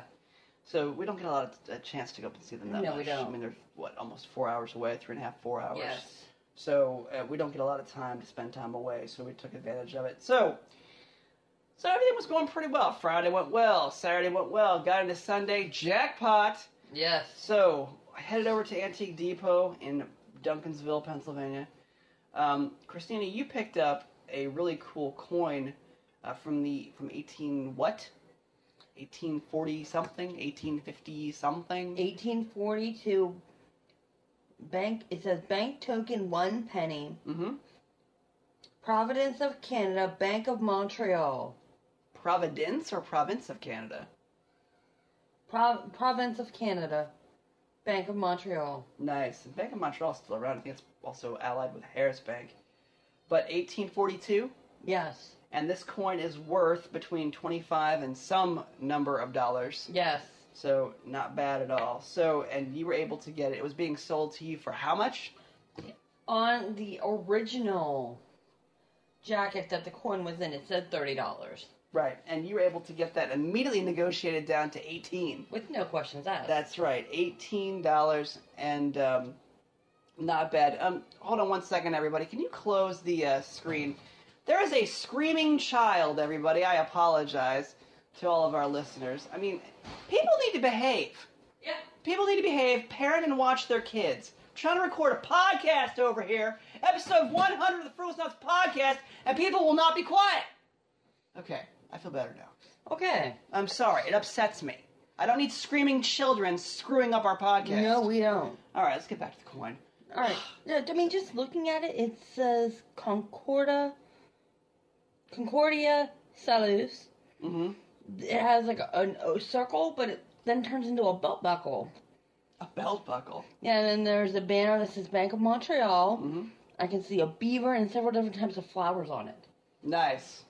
So we don't get a lot of a chance to go up and see them that No, much. we don't. I mean, they're what almost four hours away, three and a half, four hours. Yes. So uh, we don't get a lot of time to spend time away, so we took advantage of it. So, so everything was going pretty well. Friday went well. Saturday went well. Got into Sunday, jackpot. Yes. So I headed over to Antique Depot in Duncansville, Pennsylvania. Um, Christina, you picked up a really cool coin uh, from the from eighteen what? Eighteen forty something, eighteen fifty something. 1842. Bank. It says bank token one penny. Mm-hmm. Providence of Canada, Bank of Montreal. Providence or province of Canada? Pro- Province of Canada, Bank of Montreal. Nice. And Bank of Montreal is still around. I think it's also allied with Harris Bank. But 1842, Yes. And this coin is worth between 25 and some number of dollars. Yes. So not bad at all. So and you were able to get it. It was being sold to you for how much? On the original jacket that the coin was in, it said thirty dollars Right. And you were able to get that immediately negotiated down to 18. with no questions asked. That's right, eighteen dollars, and um, not bad. Um, hold on one second, everybody. Can you close the uh, screen? There is a screaming child, everybody. I apologize to all of our listeners. I mean, people need to behave. yeah. People need to behave, parent and watch their kids. I'm trying to record a podcast over here, episode 100 of the Frugal Snobs podcast, and people will not be quiet. Okay, I feel better now. Okay. I'm sorry, it upsets me. I don't need screaming children screwing up our podcast. No, we don't. All right, let's get back to the coin. All right. [sighs] I mean, just looking at it, it says Concorda, Concordia Salus. Mm-hmm. It has like a, a circle, but it then turns into a belt buckle. A belt buckle. Yeah, and then there's a banner that says Bank of Montreal. Mm-hmm. I can see a beaver and several different types of flowers on it. Nice.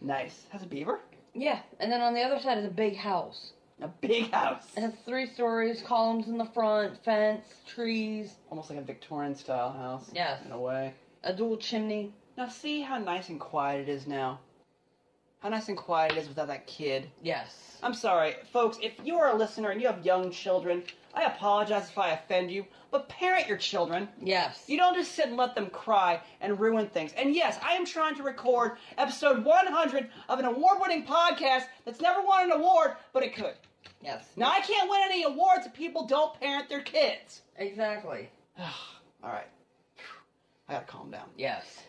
Nice. Has a beaver? Yeah, and then on the other side is a big house. A big house. It has three stories, columns in the front, fence, trees, Almost like a Victorian style house. Yes. In a way. a dual chimney. Now see how nice and quiet it is now? How nice and quiet it is without that kid. Yes. I'm sorry, folks, if you are a listener and you have young children, I apologize if I offend you, but parent your children. Yes. You don't just sit and let them cry and ruin things. And yes, I am trying to record episode 100 of an award winning podcast that's never won an award, but it could. Yes. Now, I can't win any awards if people don't parent their kids. Exactly. [sighs] All right. I gotta calm down. Yes.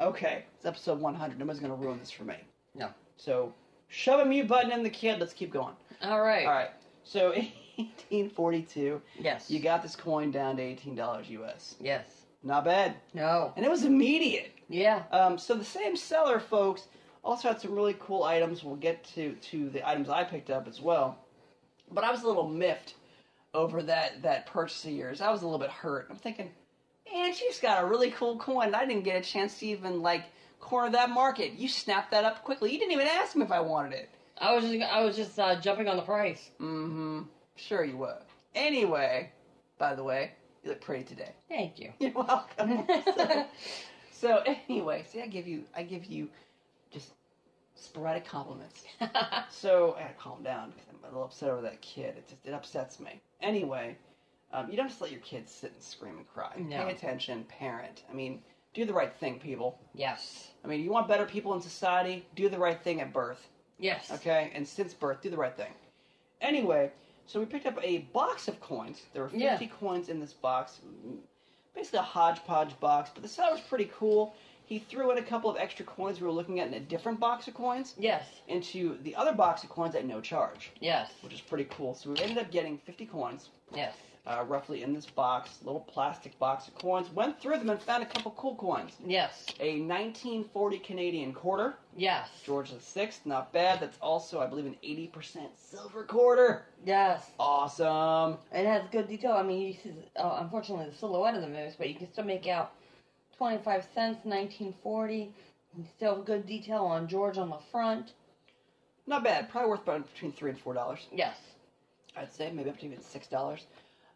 Okay, it's episode 100. Nobody's gonna ruin this for me. No. So, shove a mute button in the kid. Let's keep going. All right. All right. So, [laughs] 1842, Yes. you got this coin down to $18 US. Yes. Not bad. No. And it was immediate. Yeah. Um, so the same seller, folks, also had some really cool items. We'll get to to the items I picked up as well. But I was a little miffed over that that purchase of yours. I was a little bit hurt. I'm thinking, man, she's got a really cool coin. I didn't get a chance to even like corner that market. You snapped that up quickly. You didn't even ask me if I wanted it. I was just I was just uh, jumping on the price. Mm-hmm. Sure you were. Anyway, by the way, you look pretty today. Thank you. [laughs] You're welcome. so, [laughs] so anyway, see, I give you, I give you just sporadic compliments. [laughs] So I gotta calm down because I'm a little upset over that kid. It just it upsets me. Anyway, um, you don't just let your kids sit and scream and cry. No. Pay attention, parent. I mean, do the right thing, people. yes. I mean, you want better people in society? Do the right thing at birth. Yes. Okay, and since birth, do the right thing. Anyway, so we picked up a box of coins. There were 50 Yeah. coins in this box. Basically a hodgepodge box, but the seller was pretty cool. He threw in a couple of extra coins we were looking at in a different box of coins Yes. into the other box of coins at no charge, Yes. which is pretty cool. So we ended up getting 50 coins, Yes. Uh, roughly in this box, little plastic box of coins. Went through them and found a couple cool coins. Yes. A 1940 Canadian quarter, Yes. George VI, not bad. That's also, I believe, an 80% silver quarter. Yes. Awesome. It has good detail. I mean, you see, uh, unfortunately, the silhouette of the moose, but you can still make out 25 cents, 1940. Still have good detail on George on the front. Not bad. Probably worth about between three and four dollars. Yes. I'd say maybe up to even six dollars.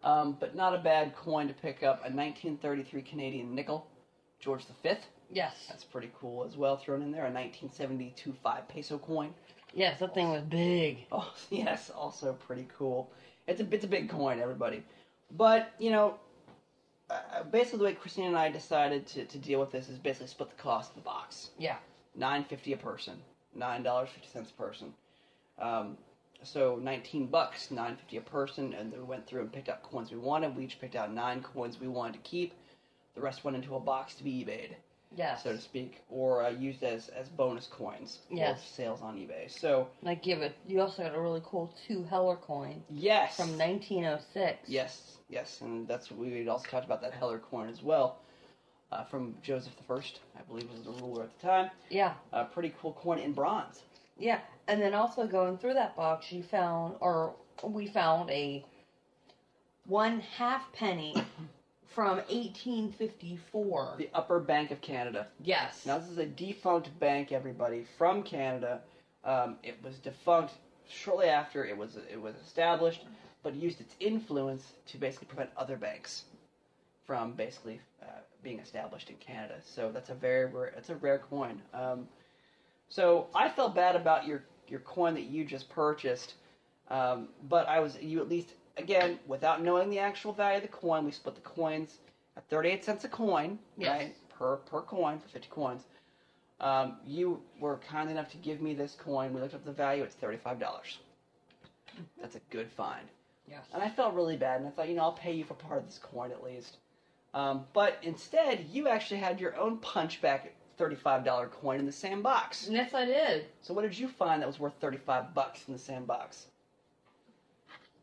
Um, but not a bad coin to pick up. A 1933 Canadian nickel, George V. Yes. That's pretty cool as well. Thrown in there. A 1972 five peso coin. Yes, that thing was big. Oh [laughs] yes, also pretty cool. It's a it's a big coin, everybody. But you know, uh, basically the way Christine and I decided to, to deal with this is basically split the cost of the box. Yeah. nine fifty a person, nine dollars fifty cents a person. Um, so nineteen bucks, nine fifty a person, and then we went through and picked out coins we wanted. We each picked out nine coins we wanted to keep. The rest went into a box to be eBayed, Yes. so to speak, or uh, used as as bonus coins Yes. for sales on eBay. So Like, give it. You also got a really cool two Heller coin yes, from 1906. yes, yes, and that's what we had also talked about that Heller coin as well. Uh, from Joseph the First, I believe was the ruler at the time. Yeah. A pretty cool coin in bronze. Yeah. And then also going through that box, you found, or we found a one half penny from 1854. The Upper Bank of Canada. Yes. Now, this is a defunct bank, everybody, from Canada. Um, it was defunct shortly after it was it was established, but used its influence to basically prevent other banks from basically uh, being established in Canada. So that's a very rare, it's a rare coin. Um, so I felt bad about your your coin that you just purchased, um, but I was you at least again without knowing the actual value of the coin. We split the coins at thirty eight cents a coin, Yes. right per per coin for fifty coins. Um, you were kind enough to give me this coin. We looked up the value; it's thirty-five dollars. That's a good find. Yes. And I felt really bad, and I thought, you know, I'll pay you for part of this coin at least. Um, but instead, you actually had your own punchback thirty-five dollar coin in the same box. Yes, I did. So what did you find that was worth thirty-five bucks in the same box?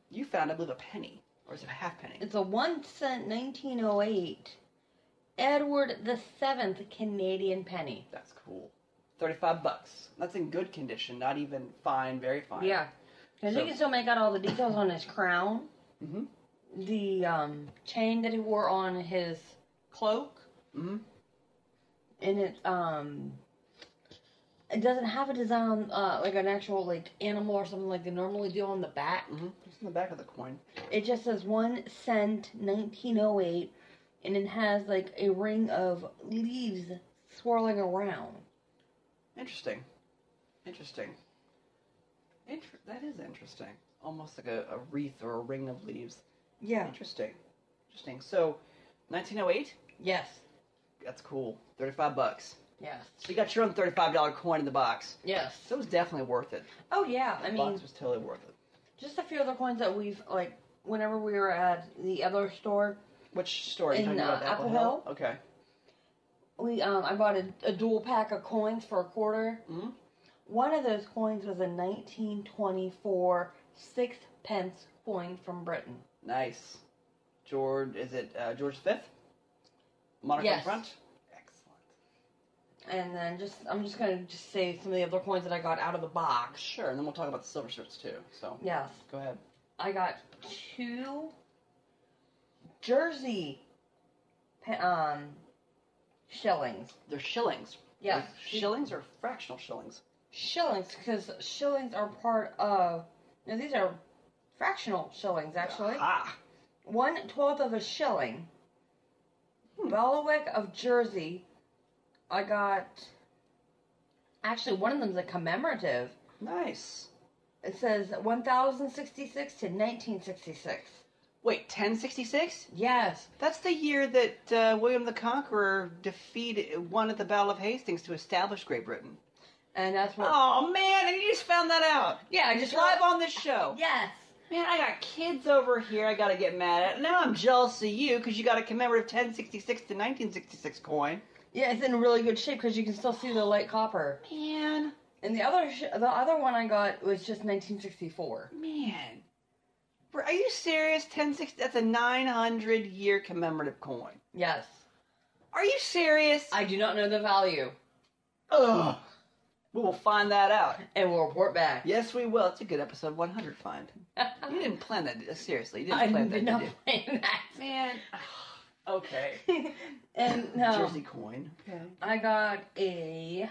You found, I believe, a penny, or is it a half penny? It's a one cent 1908 Edward the Seventh Canadian penny. That's cool. Thirty-five bucks. That's in good condition, not even fine, very fine. Yeah. Because So- you can still make out all the details on his crown, Mm-hmm. the um, chain that he wore on his cloak, Mhm. And it um, it doesn't have a design uh, like an actual like animal or something like they normally do on the back. Mhm. It's in the back of the coin. It just says one cent 1908, and it has like a ring of leaves swirling around. Interesting. Interesting. Inter- that is interesting. Almost like a, a wreath or a ring of leaves. Yeah. Interesting. Interesting. So, 1908. Yes. That's cool. 35 bucks. Yes. So you got your own $35 coin in the box. Yes. So it was definitely worth it. Oh yeah. I The mean, box was totally worth it. just a few other coins that we've like whenever we were at the other store Which store? Are you In, talking about uh, Apple, Apple Hill? Hill. Okay. We um, I bought a, a dual pack of coins for a quarter. Mhm. One of those coins was a 1924 sixpence coin from Britain. Nice. George, is it uh, George V? Monarch on Yes. the front? Excellent. And then just I'm just gonna just say some of the other coins that I got out of the box. Sure, and then we'll talk about the silver shirts too. So, Yes, go ahead. I got two Jersey um shillings. They're shillings. Yes. Shillings or fractional shillings? Shillings, because shillings are part of. Now these are fractional shillings actually. Ah. One twelfth of a shilling. Bailiwick of Jersey. I got. Actually, one of them's a commemorative. Nice. It says 1066 to 1966. Wait, 1066? Yes. That's the year that uh, William the Conqueror defeated, won at the Battle of Hastings to establish Great Britain. And that's what. Oh man, and you just found that out yeah, I just live on this show. [laughs] Yes. Man, I got kids over here. I gotta get mad at. Now I'm jealous of you because you got a commemorative 1066 to 1966 coin. Yeah, it's in really good shape because you can still see the light copper. Man, And the other, sh- the other one I got was just 1964. man, are you serious? 1060. That's a 900 year commemorative coin. Yes. Are you serious? I do not know the value, Ugh. We will find that out. and we'll report back. Yes, we will. It's a good episode 100 find. You didn't plan that. uh, Seriously, you didn't [laughs] I plan did that, not did plan that. Man. [sighs] Okay. [laughs] and no, Jersey coin. Okay. I got a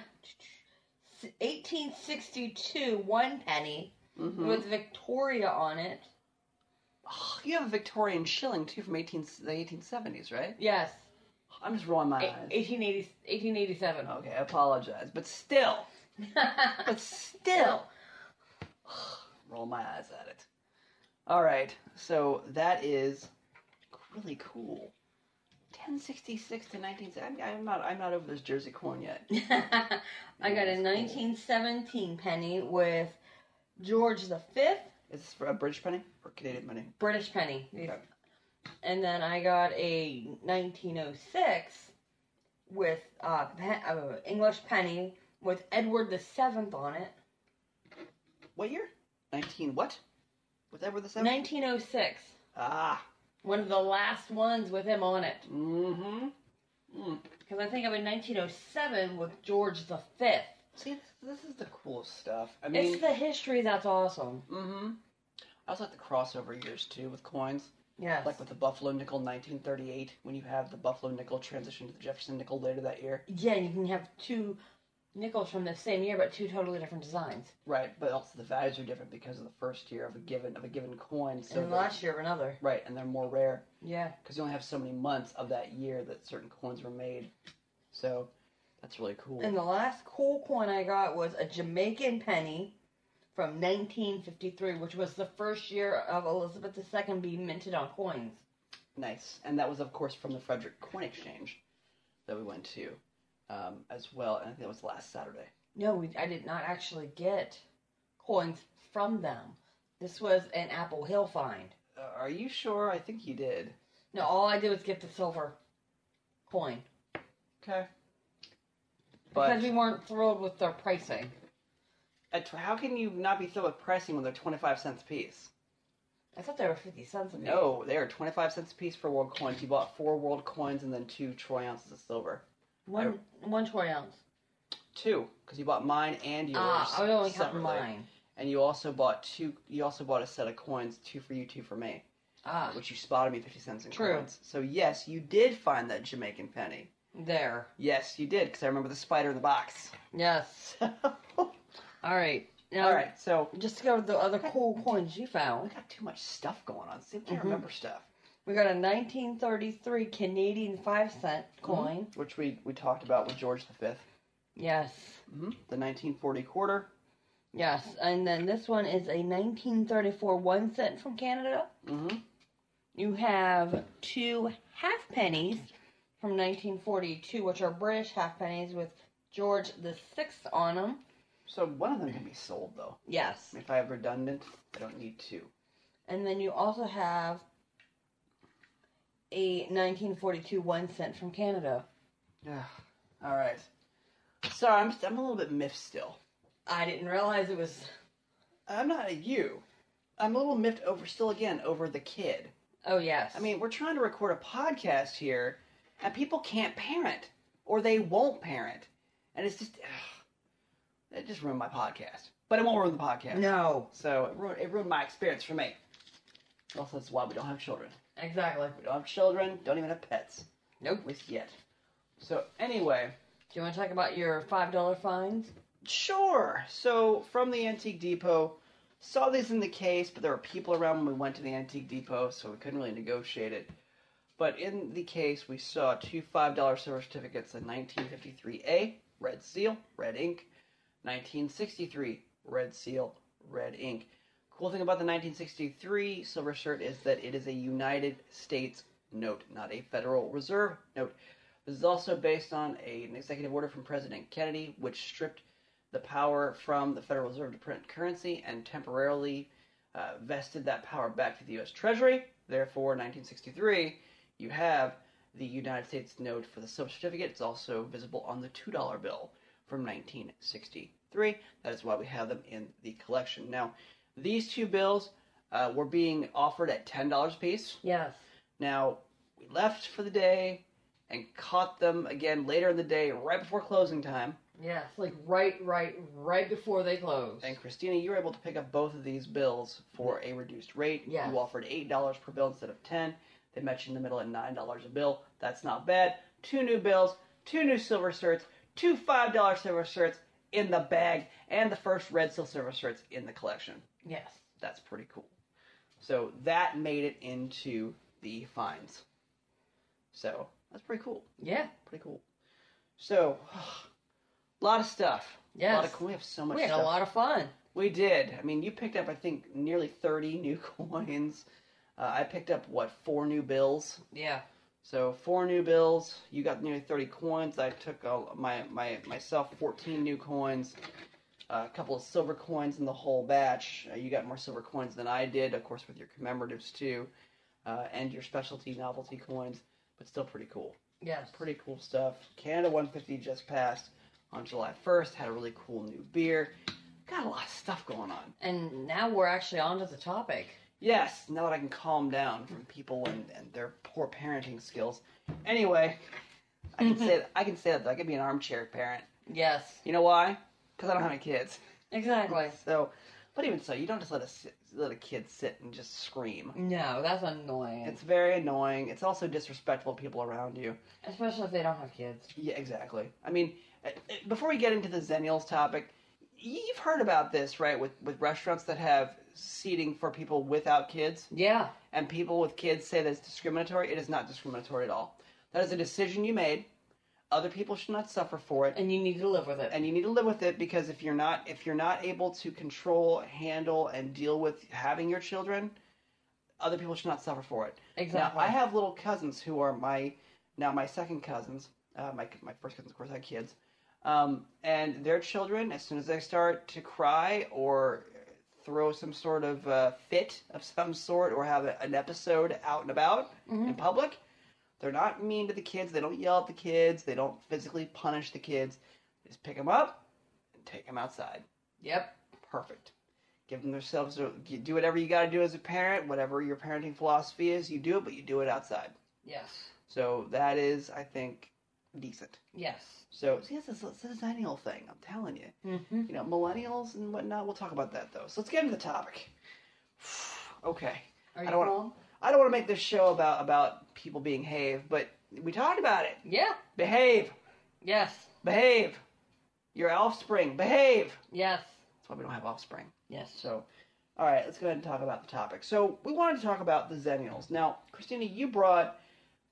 1862 one penny Mhm. with Victoria on it. Oh, you have a Victorian shilling too from 18, the 1870s, right? Yes, I'm just rolling my A- eyes. 1880, 1887. Okay, I apologize, but still, but [laughs] still, [sighs] roll my eyes at it. All right, so that is really cool. 1066 to 19. I'm, I'm not. I'm not over this Jersey corn yet. [laughs] I got a 1917 penny with George V, Is this for a British penny or Canadian penny? British penny. Okay. And then I got a 1906 with uh, pe- uh, English penny with Edward the Seventh on it. What year? 19 what? With Edward the Seventh? 1906. Ah. One of the last ones with him on it. Mm-hmm. Mm. Because I think I'm in 1907 with George the Fifth. See, this, this is the coolest stuff. I mean, It's the history that's awesome. mm-hmm. I also like the crossover years too with coins. Yes. Like with the Buffalo nickel 1938, when you have the Buffalo nickel transition to the Jefferson nickel later that year. yeah, you can have two nickels from the same year, but two totally different designs. Right, but also the values are different because of the first year of a given of a given coin. So and last year of another. right, and they're more rare Yeah. because you only have so many months of that year that certain coins were made. So that's really cool. And the last cool coin I got was a Jamaican penny from 1953, which was the first year of Elizabeth II being minted on coins. Nice. And that was, of course, from the Frederick Coin Exchange that we went to um, as well. And I think that was last Saturday. No, we, I did not actually get coins from them. This was an Apple Hill find. Uh, are you sure? I think you did. No, all I did was get the silver coin Okay. because But we weren't thrilled with their pricing. at, how can you not be thrilled with pricing when they're 25 cents a piece? I thought they were 50 cents a piece. No, they are 25 cents a piece for world coins. You bought four world coins and then two troy ounces of silver. One, one troy ounce. Two, because you bought mine and yours. Ah, I only counting separately. mine. And you also bought two. You also bought a set of coins, two for you, two for me, Ah, which you spotted me 50 cents in True. coins. So yes, you did find that Jamaican penny. there. Yes, you did, because I remember the spider in the box. Yes. [laughs] All All right. Now, right, so Just to go to the other cool coins you found. we got too much stuff going on. See, I can't Mhm. remember stuff. We got a 1933 Canadian 5 cent coin. Which we we talked about with George V. Yes. Mm-hmm. The 1940 quarter. Yes. And then this one is a 1934 1 cent from Canada. Mm-hmm. You have two half pennies from 1942, which are British half pennies with George the Sixth on them. So one of them can be sold though. Yes. If I have redundant, I don't need two. And then you also have a 1942 one cent from Canada. Yeah. All right. Sorry, I'm, I'm a little bit miffed still. I didn't realize it was. I'm not at you. I'm a little miffed over, still again, over the kid. Oh yes. I mean, we're trying to record a podcast here, and people can't parent, or they won't parent. And it's just. Ugh, it just ruined my podcast. But it won't ruin the podcast. no. So it ruined, it ruined my experience for me. Also, that's why we don't have children. Exactly. We don't have children, don't even have pets. Nope. At least yet. So, anyway. Do you want to talk about your five dollar fines? Sure. So from the Antique Depot, saw these in the case, but there were people around when we went to the Antique Depot, so we couldn't really negotiate it. But in the case, we saw two five dollar silver certificates: in 1953A red seal, red ink, 1963 red seal, red ink. Cool thing about the 1963 silver cert is that it is a United States note, not a Federal Reserve note. This is also based on a, an executive order from President Kennedy, which stripped the power from the Federal Reserve to print currency and temporarily uh, vested that power back to the U.S. Treasury. Therefore, 1963, you have the United States note for the silver certificate. It's also visible on the $2 bill from 1963. That is why we have them in the collection. Now, these two bills uh, were being offered at $10 a piece. Yes. Now, we left for the day and caught them again later in the day, right before closing time. Yes. Like right, right, right before they close. And Christina, you were able to pick up both of these bills for a reduced rate. Yes. You offered eight dollars per bill instead of ten. They met you in the middle at nine dollars a bill. That's not bad. Two new bills, two new silver certs, two five dollar silver certs in the bag, and the first red seal silver certs in the collection. Yes. That's pretty cool. So that made it into the fines. So that's pretty cool. Yeah. Pretty cool. So, a [sighs] lot of stuff. A lot of, we have so much We had stuff. a lot of fun. We did. I mean, you picked up, I think, nearly 30 new [laughs] coins. Uh, I picked up, what, four new bills? Yeah. So, four new bills. You got nearly 30 coins. I took uh, my, my myself 14 new coins. A couple of silver coins in the whole batch. Uh, you got more silver coins than I did, of course, with your commemoratives, too. Uh, and your specialty novelty coins. But still pretty cool. Yes. Pretty cool stuff. Canada 150 just passed on July 1st. Had a really cool new beer. Got a lot of stuff going on. And now we're actually on to the topic. Yes, now that I can calm down from people and, and their poor parenting skills. Anyway, I can [laughs] say that, I can say that though. I can be an armchair parent. Yes. You know why? Because I don't have any kids. Exactly. So, but even so, you don't just let a let a kid sit and just scream. No, that's annoying. It's very annoying. It's also disrespectful to people around you. Especially if they don't have kids. Yeah, exactly. I mean, uh, uh, before we get into the Xennials topic, you've heard about this, right? With with restaurants that have seating for people without kids, Yeah. and people with kids say that it's discriminatory. It is not discriminatory at all. That is a decision you made. Other people should not suffer for it, And you need to live with it. and you need to live with it because if you're not if you're not able to control, handle, and deal with having your children, other people should not suffer for it. exactly. Now, I have little cousins who are my now my second cousins. Uh, my my first cousins, of course, had kids, um, and their children, as soon as they start to cry or throw some sort of uh, fit of some sort, or have a, an episode out and about in public, they're not mean to the kids. They don't yell at the kids. They don't physically punish the kids. They just pick them up and take them outside Yep. perfect. Give them themselves. Do whatever you got to do as a parent. Whatever your parenting philosophy is, you do it, but you do it outside. Yes. So that is, I think, decent. Yes. So see, it's a, millennial thing. I'm telling you. Mm-hmm. You know, millennials and whatnot. We'll talk about that though. So let's get into the topic. [sighs] okay. Are I you don't wanna- calm? I don't want to make this show about about people being behave, but we talked about it. Yeah. Behave, Yes. behave. Your offspring, behave. Yes. That's why we don't have offspring. Yes. So, all right, let's go ahead and talk about the topic. So, we wanted to talk about the Xennials. Now, Christina, you brought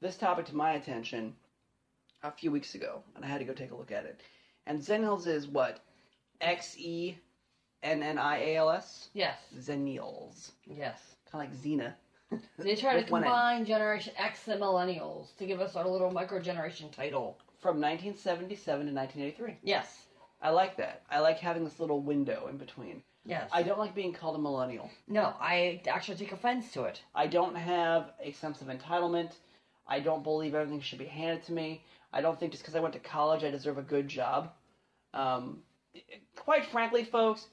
this topic to my attention a few weeks ago, and I had to go take a look at it. And Xennials is what? X E N N I A L S? Yes. Xennials. Yes. Kind of like Xena. They try to With combine Generation X and Millennials to give us our little micro generation title. From 1977 to 1983. Yes. I like that. I like having this little window in between. Yes. I don't like being called a millennial. no, I actually take offense to it. I don't have a sense of entitlement. I don't believe everything should be handed to me. I don't think just because I went to college I deserve a good job. Um, quite frankly, folks,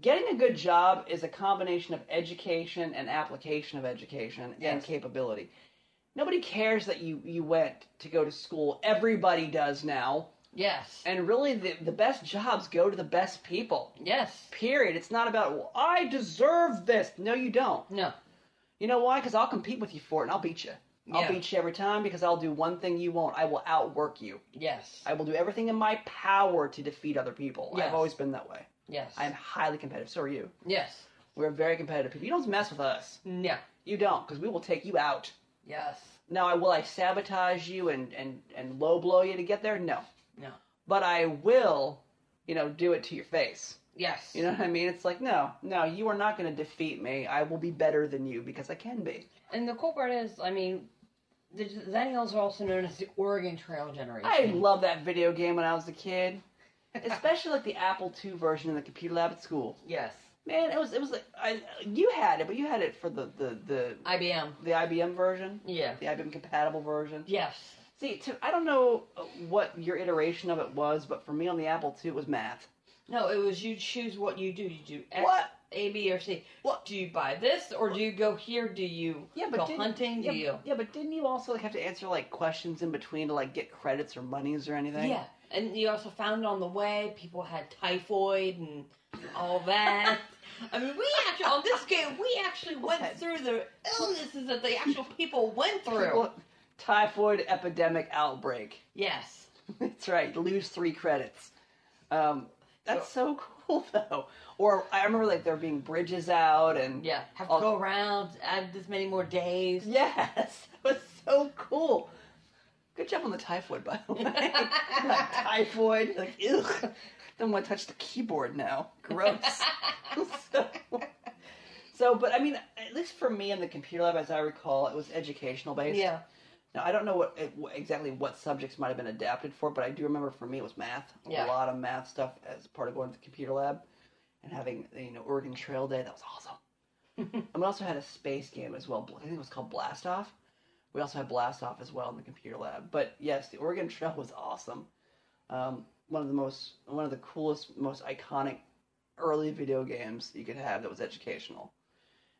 getting a good job is a combination of education and application of education and capability. Nobody cares that you, you went to go to school. Everybody does now. Yes. And really, the, the best jobs go to the best people. Yes. Period. It's not about, well, I deserve this. No, you don't. No. You know why? Because I'll compete with you for it and I'll beat you. I'll Yeah. beat you every time because I'll do one thing you won't. I will outwork you. Yes. I will do everything in my power to defeat other people. Yes. I've always been that way. Yes. I'm highly competitive. So are you. Yes. We're very competitive people. You don't mess with us. No. You don't, because we will take you out. Yes. Now, will I sabotage you and, and, and low blow you to get there? No. No. But I will, you know, do it to your face. Yes. You know what I mean? It's like, no, no, you are not going to defeat me. I will be better than you because I can be. And the cool part is, I mean, the Xennials are also known as the Oregon Trail generation. I love that video game when I was a kid, especially like the Apple II version in the computer lab at school. Yes. Man, it was it was like I you had it, but you had it for the the the, IBM. the IBM version, Yeah. the IBM compatible version. Yes. See, to, I don't know uh, what your iteration of it was, but for me on the Apple II, it was math. No, it was you choose what you do. You do X, What? A, B, or C. What? Do you buy this or do you go here? Do you go didn't- hunting? Yeah, do you? yeah, but didn't you also like have to answer like questions in between to like get credits or monies or anything? Yeah. And you also found on the way people had typhoid and all that. I mean, we actually on this game we actually went through the illnesses that the actual people went through. People- typhoid epidemic outbreak. Yes. [laughs] That's right. Lose three credits. Um, that's so [laughs] cool though. Or I remember like there being bridges out and Yeah. Have to all- go around, add this many more days. Yes, [laughs] that was so cool. Good job on the typhoid, by the [laughs] way. like typhoid, like ugh. Don't want to touch the keyboard now. Gross. [laughs] so, so, but I mean, at least for me in the computer lab, as I recall, it was educational based. Yeah. Now I don't know what exactly what subjects might have been adapted for, but I do remember for me it was math. Yeah. A lot of math stuff as part of going to the computer lab and having you know Oregon Trail Day. That was awesome. [laughs] and we also had a space game as well. I think it was called Blast Off. We also had Blast Off as well in the computer lab. But yes, the Oregon Trail was awesome. Um, one of the most, one of the coolest, most iconic early video games you could have that was educational.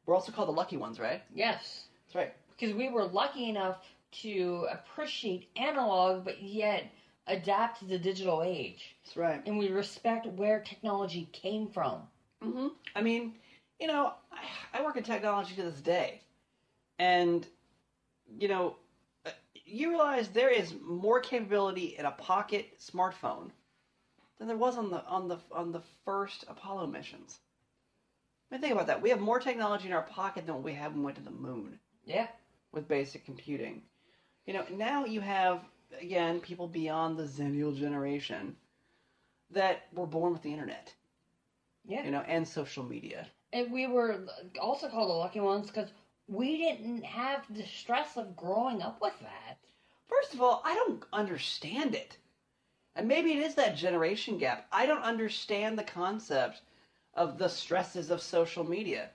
We're also called the Lucky Ones, right? Yes. That's right. Because we were lucky enough to appreciate analog, but yet adapt to the digital age. That's right. And we respect where technology came from. Mm-hmm. I mean, you know, I, I work in technology to this day, and you know, uh, you realize there is more capability in a pocket smartphone than there was on the on the on the first Apollo missions. I mean, think about that. We have more technology in our pocket than what we had when we went to the moon Yeah. with basic computing. You know, now you have again people beyond the Xennial generation that were born with the internet, Yeah. you know, and social media. And we were also called the lucky ones because we didn't have the stress of growing up with that. First of all, I don't understand it. And maybe it is that generation gap. I don't understand the concept of the stresses of social media.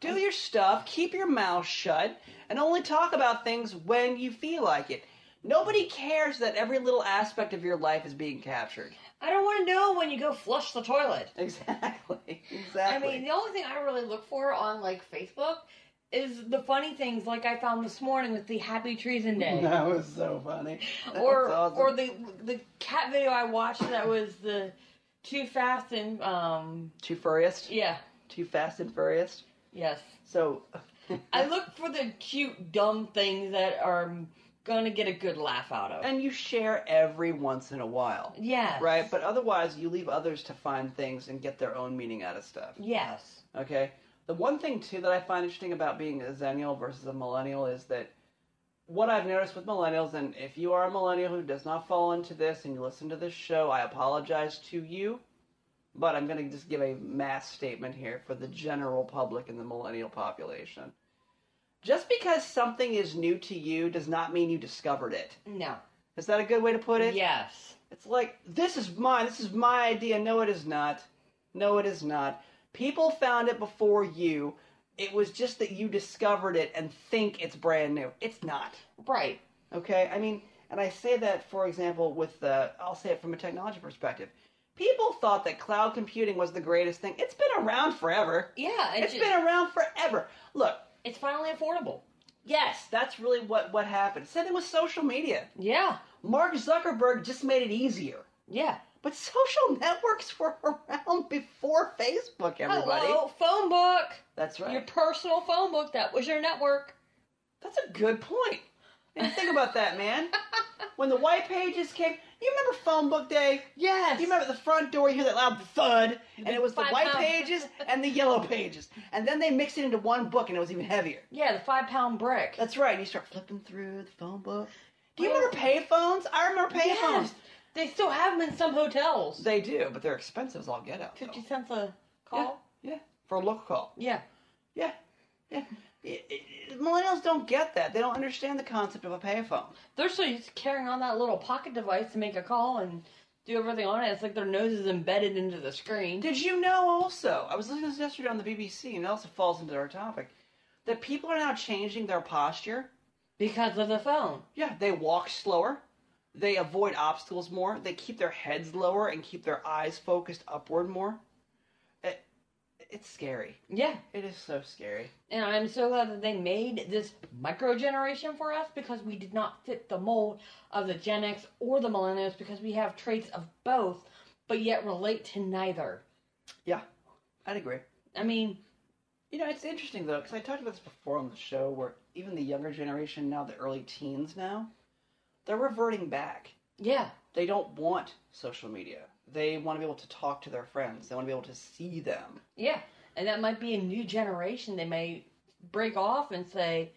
Do your stuff, keep your mouth shut, and only talk about things when you feel like it. Nobody cares that every little aspect of your life is being captured. I don't want to know when you go flush the toilet. Exactly. [laughs] Exactly. I mean, the only thing I really look for on like Facebook is the funny things like I found this morning with the Happy Treason Day. that was so funny. [laughs] That or awesome. or the the cat video I watched that was the too fast and um Too furriest? yeah Too fast and furriest? yes So. [laughs] I look for the cute dumb things that are gonna get a good laugh out of and you share every once in a while. yes Right, but otherwise you leave others to find things and get their own meaning out of stuff. yes Okay? The one thing too that I find interesting about being a Zennial versus a millennial is that what I've noticed with millennials, and if you are a millennial who does not fall into this and you listen to this show, I apologize to you. But I'm going to just give a mass statement here for the general public and the millennial population. Just because something is new to you does not mean you discovered it. no Is that a good way to put it? yes It's like, this is mine, this is my idea. No, it is not. No, it is not. People found it before you. It was just that you discovered it and think it's brand new. It's not. Right. Okay? I mean, and I say that, for example, with the, I'll say it from a technology perspective. People thought that cloud computing was the greatest thing. It's been around forever. Yeah. It's just- been around forever. Look, It's finally affordable. yes, that's really what, what happened. Same thing with social media. Yeah. Mark Zuckerberg just made it easier. Yeah. But social networks were [laughs] around before Facebook, everybody. Hello, phone book. That's right. Your personal phone book. That was your network. That's a good point. And think about that, man. [laughs] When the white pages came, you remember phone book day? Yes. You remember the front door, you hear that loud thud, and it was the Five white pound. pages and the yellow pages. And then they mixed it into one book, and it was even heavier. Yeah, the five pound brick. That's right. And you start flipping through the phone book. Do you Well- remember payphones? I remember payphones. Yes. They still have them in some hotels. They do, but they're expensive as all get out. though. Fifty cents a call. Yeah, yeah, for a local call. Yeah. Yeah, yeah. It- it- millennials don't get that. They don't understand the concept of a payphone. They're so used to carrying on that little pocket device to make a call and do everything on it. It's like their nose is embedded into the screen. Did you know also? I was listening to this yesterday on the BBC, and it also falls into our topic that people are now changing their posture. Because of the phone. Yeah, they walk slower. They avoid obstacles more. They keep their heads lower and keep their eyes focused upward more. It, it's scary. Yeah. It is so scary. And I'm so glad that they made this micro generation for us because we did not fit the mold of the Gen X or the millennials because we have traits of both, but yet relate to neither. Yeah, I'd agree. I mean, You know, it's interesting though, because I talked about this before on the show, where even the younger generation now, the early teens now, they're reverting back. yeah, They don't want social media. They want to be able to talk to their friends. They want to be able to see them. yeah. And that might be a new generation. They may break off and say,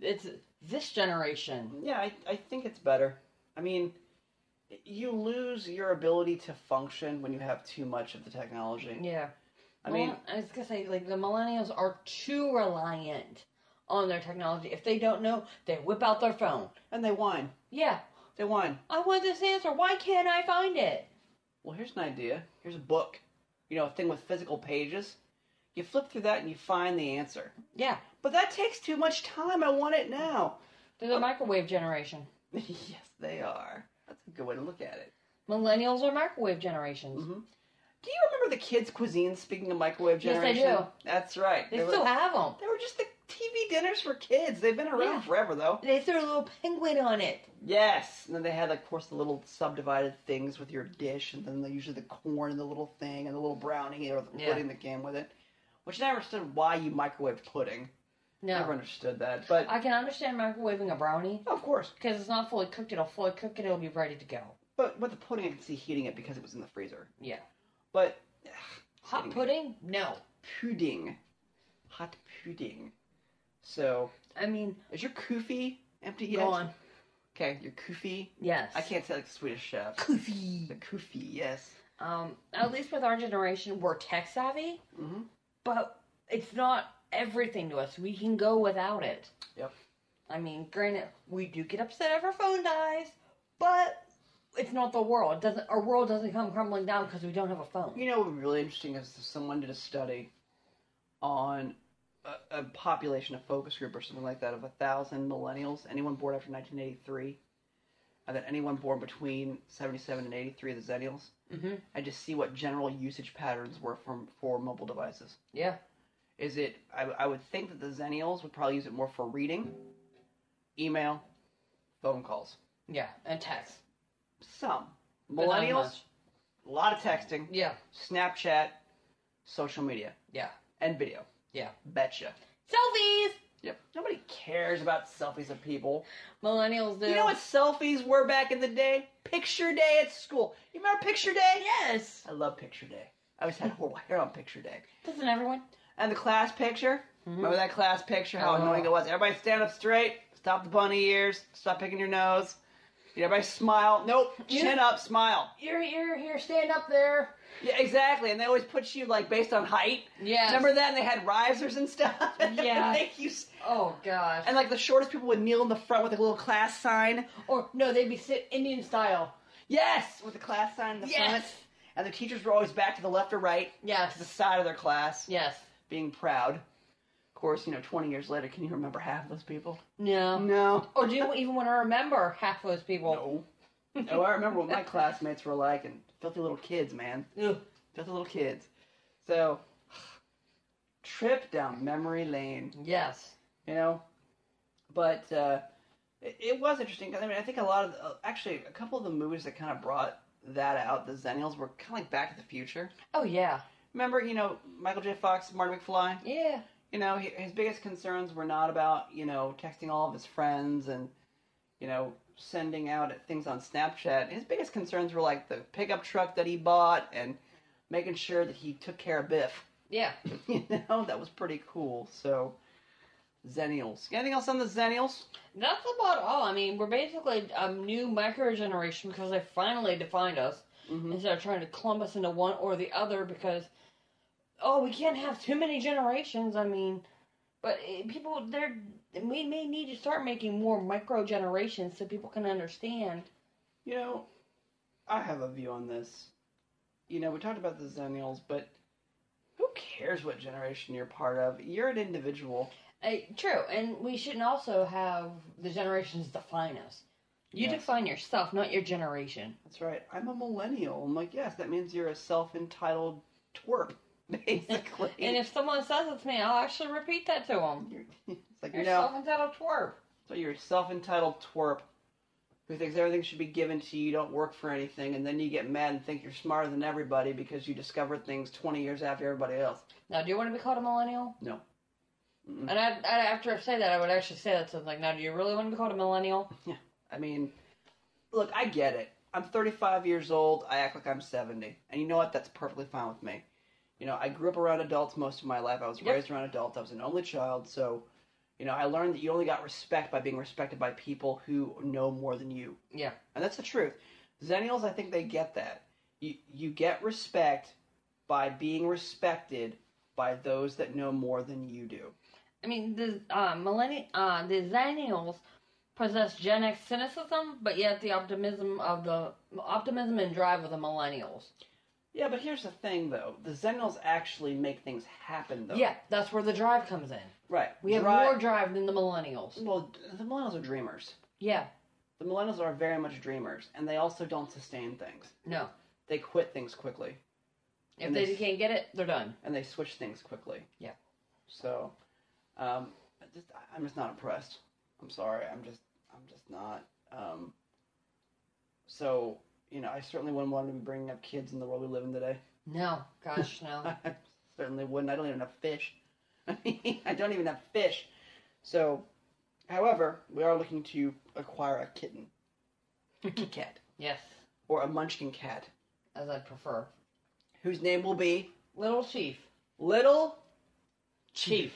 it's this generation. Yeah, I, I think it's better. I mean, you lose your ability to function when you have too much of the technology. Yeah. I mean, I was gonna say, like the millennials are too reliant on their technology. If they don't know, they whip out their phone. and they whine. Yeah, They whine. I want this answer. Why can't I find it? Well, here's an idea. Here's a book. You know, a thing with physical pages. You flip through that and you find the answer. Yeah, But that takes too much time. I want it now. they're the microwave generation. [laughs] yes, they are. That's a good way to look at it. Millennials are microwave generations. Mhm. Do you remember the kids' cuisine? Speaking of microwave Yes, I generation, do. That's right. They They still were, have them. they were just the TV dinners for kids. They've been around Yeah. forever, though. They threw a little penguin on it. Yes, and then they had, of course, the little subdivided things with your dish, and then usually the corn and the little thing and the little brownie or the Yeah. pudding that came with it. Which I never understood why you microwaved pudding. No, Never understood that, but I can understand microwaving a brownie of course. because it's not fully cooked. It'll fully cook it. It'll be ready to go. But with the pudding, I can see heating it because it was in the freezer. Yeah. But Hot Kidding [sighs] me. pudding? No. pudding, hot pudding. So I mean, is your kufi empty yet? gone. Okay, your kufi. Yes. I can't say like the Swedish chef. Coffee. The kufi, yes. Um, at least with our generation, we're tech savvy, mm-hmm. but it's not everything to us. We can go without it. Yep. I mean, granted, we do get upset if our phone dies, but it's not the world. It doesn't our world doesn't come crumbling down because we don't have a phone? You know what would be really interesting is if someone did a study on a, a population, a focus group or something like that of a thousand millennials, anyone born after 1983, and then anyone born between 77 and 83, the Xennials, Mm-hmm. and just see what general usage patterns were from for mobile devices. Yeah. Is it? I, I would think that the Xennials would probably use it more for reading, email, phone calls. Yeah, and text. Some millennials, a lot of texting, Yeah. Snapchat, social media, Yeah. and video. Yeah. Betcha. Selfies. Yep. Nobody cares about selfies of people. Millennials do. You know what selfies were back in the day? Picture day at school. You remember picture day? Yes. I love picture day. I always had horrible hair on picture day. Doesn't everyone? And the class picture? Mm-hmm. Remember that class picture? How Oh. annoying it was. Everybody stand up straight. Stop the bunny ears. Stop picking your nose. Everybody smile. Nope. Chin up. Smile. You're here. Here. Stand up there. Yeah, exactly. And they always put you like based on height. Yes. Remember that? And they had risers and stuff. [laughs] Yeah. Make you s- Oh gosh. and like the shortest people would kneel in the front with a little class sign. Or no, they'd be sit Indian style. Yes, with the class sign in the Yes. front. And the teachers were always back to the left or right, Yes. to the Yes. side of their class, Yes. being proud. Of course, you know, 20 years later, can you remember half of those people? No. No. [laughs] Or do you even want to remember half those people? No. oh, I remember what my classmates were like, and filthy little kids, man. Ugh. Filthy little kids. So, [sighs] trip down memory lane, Yes. you know? But, uh, it, it was interesting. I mean, I think a lot of, uh, actually, a couple of the movies that kind of brought that out, the Xennials, were kind of like Back to the Future. Oh yeah. Remember, you know, Michael J. Fox, Marty McFly? Yeah. You know, his biggest concerns were not about, you know, texting all of his friends and, you know, sending out things on Snapchat. His biggest concerns were like the pickup truck that he bought and making sure that he took care of Biff. Yeah. [laughs] you know, that was pretty cool. So, Xennials. Anything else on the Xennials? That's about all. I mean, we're basically a new micro generation because they finally defined us Mhm. instead of trying to clump us into one or the other because, oh, we can't have too many generations. I mean, but eh, people, they're, we may need to start making more micro generations so people can understand. You know, I have a view on this. You know, we talked about the Xennials, but who cares what generation you're part of? You're an individual. Uh, true, and we shouldn't also have the generations define us. You Yes. define yourself, not your generation. That's right. I'm a millennial. I'm like, yes, that means you're a self-entitled twerp, basically. [laughs] And if someone says it to me, I'll actually repeat that to them. you're, [laughs] it's like You're self-entitled twerp. so you're a self-entitled twerp who thinks everything should be given to you. You don't work for anything, and then you get mad and think you're smarter than everybody because you discovered things 20 years after everybody else. Now, do you want to be called a millennial? No. Mm-mm. And I, I, after I say that, I would actually say that to them, like, now, do you really want to be called a millennial? Yeah. I mean, look, I get it. I'm 35 years old. I act like I'm 70, and you know what? That's perfectly fine with me. You know, I grew up around adults most of my life. I was Yep. raised around adults. I was an only child, so you know, I learned that you only got respect by being respected by people who know more than you. Yeah. And that's the truth. Xennials, I think they get that. You you get respect by being respected by those that know more than you do. I mean, the uh, millennial, uh, the Xennials possess Gen X cynicism, but yet the optimism of the optimism and drive of the millennials. Yeah, but here's the thing, though. The Xennials actually make things happen, though. Yeah, that's where the drive comes in. Right. We have Dri- more drive than the millennials. Well, the millennials are dreamers. Yeah. The millennials are very much dreamers, and they also don't sustain things. No. They quit things quickly, If And they this- can't get it, they're done. and they switch things quickly. Yeah. So, um, I just I'm just not impressed. I'm sorry. I'm just I'm just not. Um, so you know, I certainly wouldn't want to be bringing up kids in the world we live in today. No. Gosh, no. [laughs] I certainly wouldn't. I don't even have fish. I [laughs] mean, I don't even have fish. So, however, we are looking to acquire a kitten, a kitty cat, yes, or a munchkin cat, as I'd prefer. whose name will be Little Chief. Little Chief.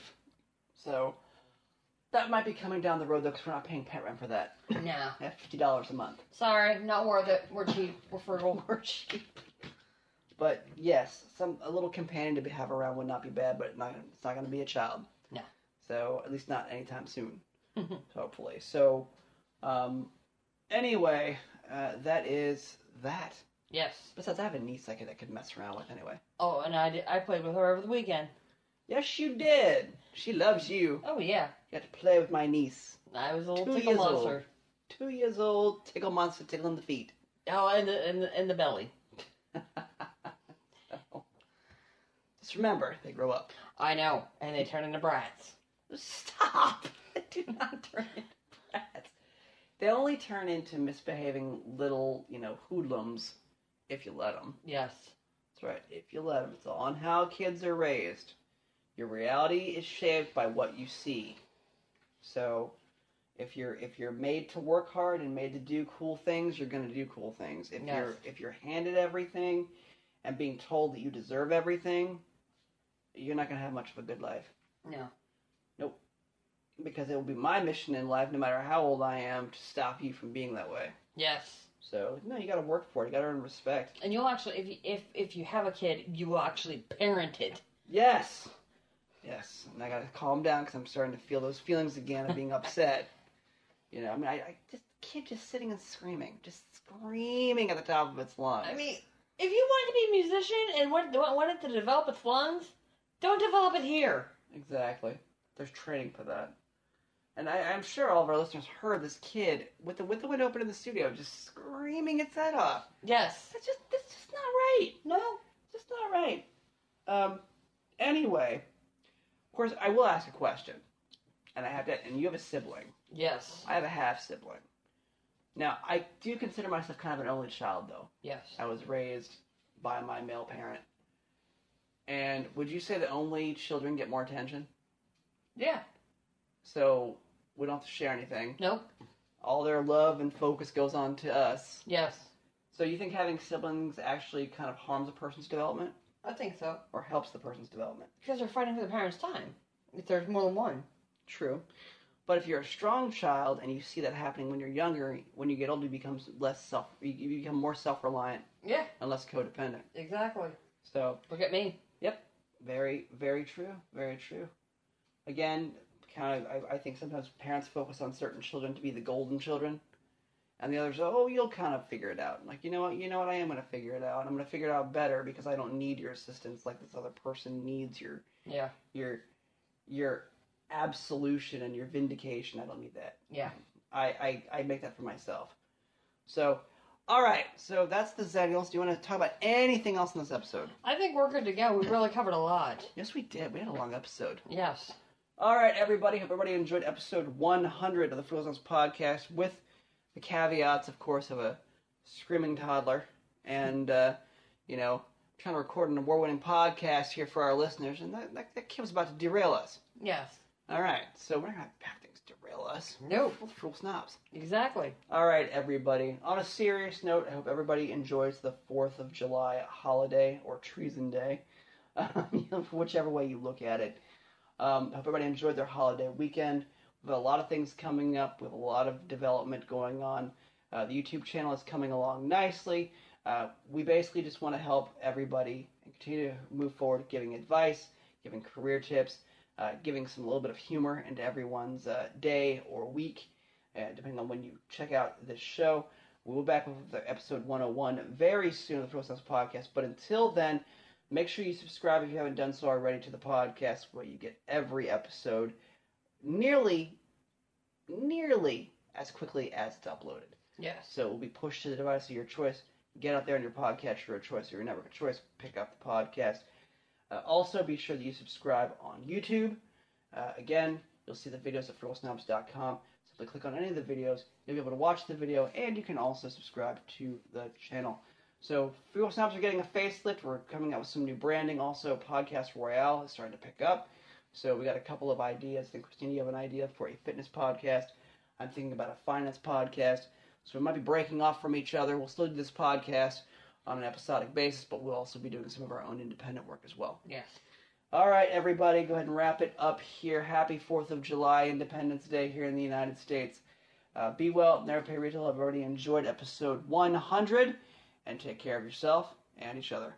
So, that might be coming down the road though, because we're not paying pet rent for that. No. [laughs] At fifty dollars a month. Sorry, not worth it. We're cheap. We're frugal. [laughs] We're cheap. But yes, some a little companion to have around would not be bad, but not it's not going to be a child. No. So at least not anytime soon. [laughs] hopefully. So, um, anyway, uh, that is that. yes. Besides, I have a niece I could I could mess around with anyway. Oh, and I did, I played with her over the weekend. Yes, you did. She loves you. Oh yeah. You got to play with my niece. I was a little Two tickle years old. monster. Two years old, tickle monster tickling the feet. Oh, and the in the, in the belly. [laughs] Just remember, they grow up. I know, and they turn into brats. Stop! [laughs] Do not turn into brats. They only turn into misbehaving little, you know, hoodlums if you let them. Yes. That's right. If you let them, it's all on how kids are raised. Your reality is shaped by what you see. So, if you're if you're made to work hard and made to do cool things, you're going to do cool things. If Yes. you're if you're handed everything and being told that you deserve everything, you're not going to have much of a good life. No. Nope. Because it will be my mission in life, no matter how old I am, to stop you from being that way. Yes. So no, you got to work for it. You got to earn respect. And you'll actually, if you, if if you have a kid, you will actually parent it. Yes. Yes. And I got to calm down because I'm starting to feel those feelings again of being [laughs] upset. You know, I mean, I, I just kid just sitting and screaming, just screaming at the top of its lungs. I mean, if you want to be a musician and want, wanted to develop its lungs, don't develop it here. exactly. there's training for that. And I, I'm sure all of our listeners heard this kid with the with the window open in the studio just screaming its head off. Yes. That's just that's just not right. No. Just not right. Um. Anyway, course, I will ask a question, and I have to. And you have a sibling. Yes. I have a half sibling. Now, I do consider myself kind of an only child, though. Yes. I was raised by my male parent. And would you say that only children get more attention? Yeah. So we don't have to share anything. Nope. All their love and focus goes on to us. Yes. So you think having siblings actually kind of harms a person's development I think so. or helps the person's development? Because they're fighting for the parents' time. If there's more than one. True. But if you're a strong child and you see that happening when you're younger, when you get older, you become less self, you- become more self-reliant Yeah. and less codependent. Exactly. So Look at me. Yep. Very, very true. Very true. Again, kind of, I, I think sometimes parents focus on certain children to be the golden children, and the others, oh, you'll kind of figure it out. Like, you know what? You know what? I am going to figure it out. I'm going to figure it out better because I don't need your assistance like this other person needs your Yeah. your your absolution and your vindication. I don't need that. Yeah. I I, I make that for myself. So. All right, so that's the Xennials. Do you want to talk about anything else in this episode? I think we're good to go. We really covered a lot. Yes, we did. We had a long episode. Yes. All right, everybody. Hope everybody enjoyed episode 100 of the Snobs podcast with the caveats, of course, of a screaming toddler and, uh, you know, trying to record an award winning podcast here for our listeners, and that, that, that kid was about to derail us. Yes. All right, so we're not going to have things derail us. No. We're Frugal Snobs. Exactly. All right, everybody. On a serious note, I hope everybody enjoys the 4th of July holiday or Treason Day, um, [laughs] whichever way you look at it. Um, hope everybody enjoyed their holiday weekend. A lot of things coming up. Have a lot of development going on. Uh, the YouTube channel is coming along nicely. Uh, we basically just want to help everybody and continue to move forward, giving advice, giving career tips, uh, giving some little bit of humor into everyone's uh, day or week, uh, depending on when you check out this show. We will be back with the episode 101 very soon of the Pro Sense Podcast. But until then, make sure you subscribe if you haven't done so already to the podcast, where you get every episode nearly, nearly as quickly as it's uploaded. Yes. So it will be pushed to the device of your choice. Get out there on your podcatcher of choice or your network of choice. Pick up the podcast. Uh, also, be sure that you subscribe on YouTube. Uh, again, you'll see the videos at frugalsnobs.com. Simply click on any of the videos. You'll be able to watch the video, and you can also subscribe to the channel. So, Frugal Snobs are getting a facelift. We're coming out with some new branding. Also, Podcast Royale is starting to pick up. So, we got a couple of ideas. I think, Christine, you have an idea for a fitness podcast. I'm thinking about a finance podcast. So we might be breaking off from each other. We'll still do this podcast on an episodic basis, but we'll also be doing some of our own independent work as well. Yes. All right, everybody, go ahead and wrap it up here. Happy 4th of July, Independence Day here in the United States. Uh, be well, never pay retail. I've already enjoyed episode 100, and take care of yourself and each other.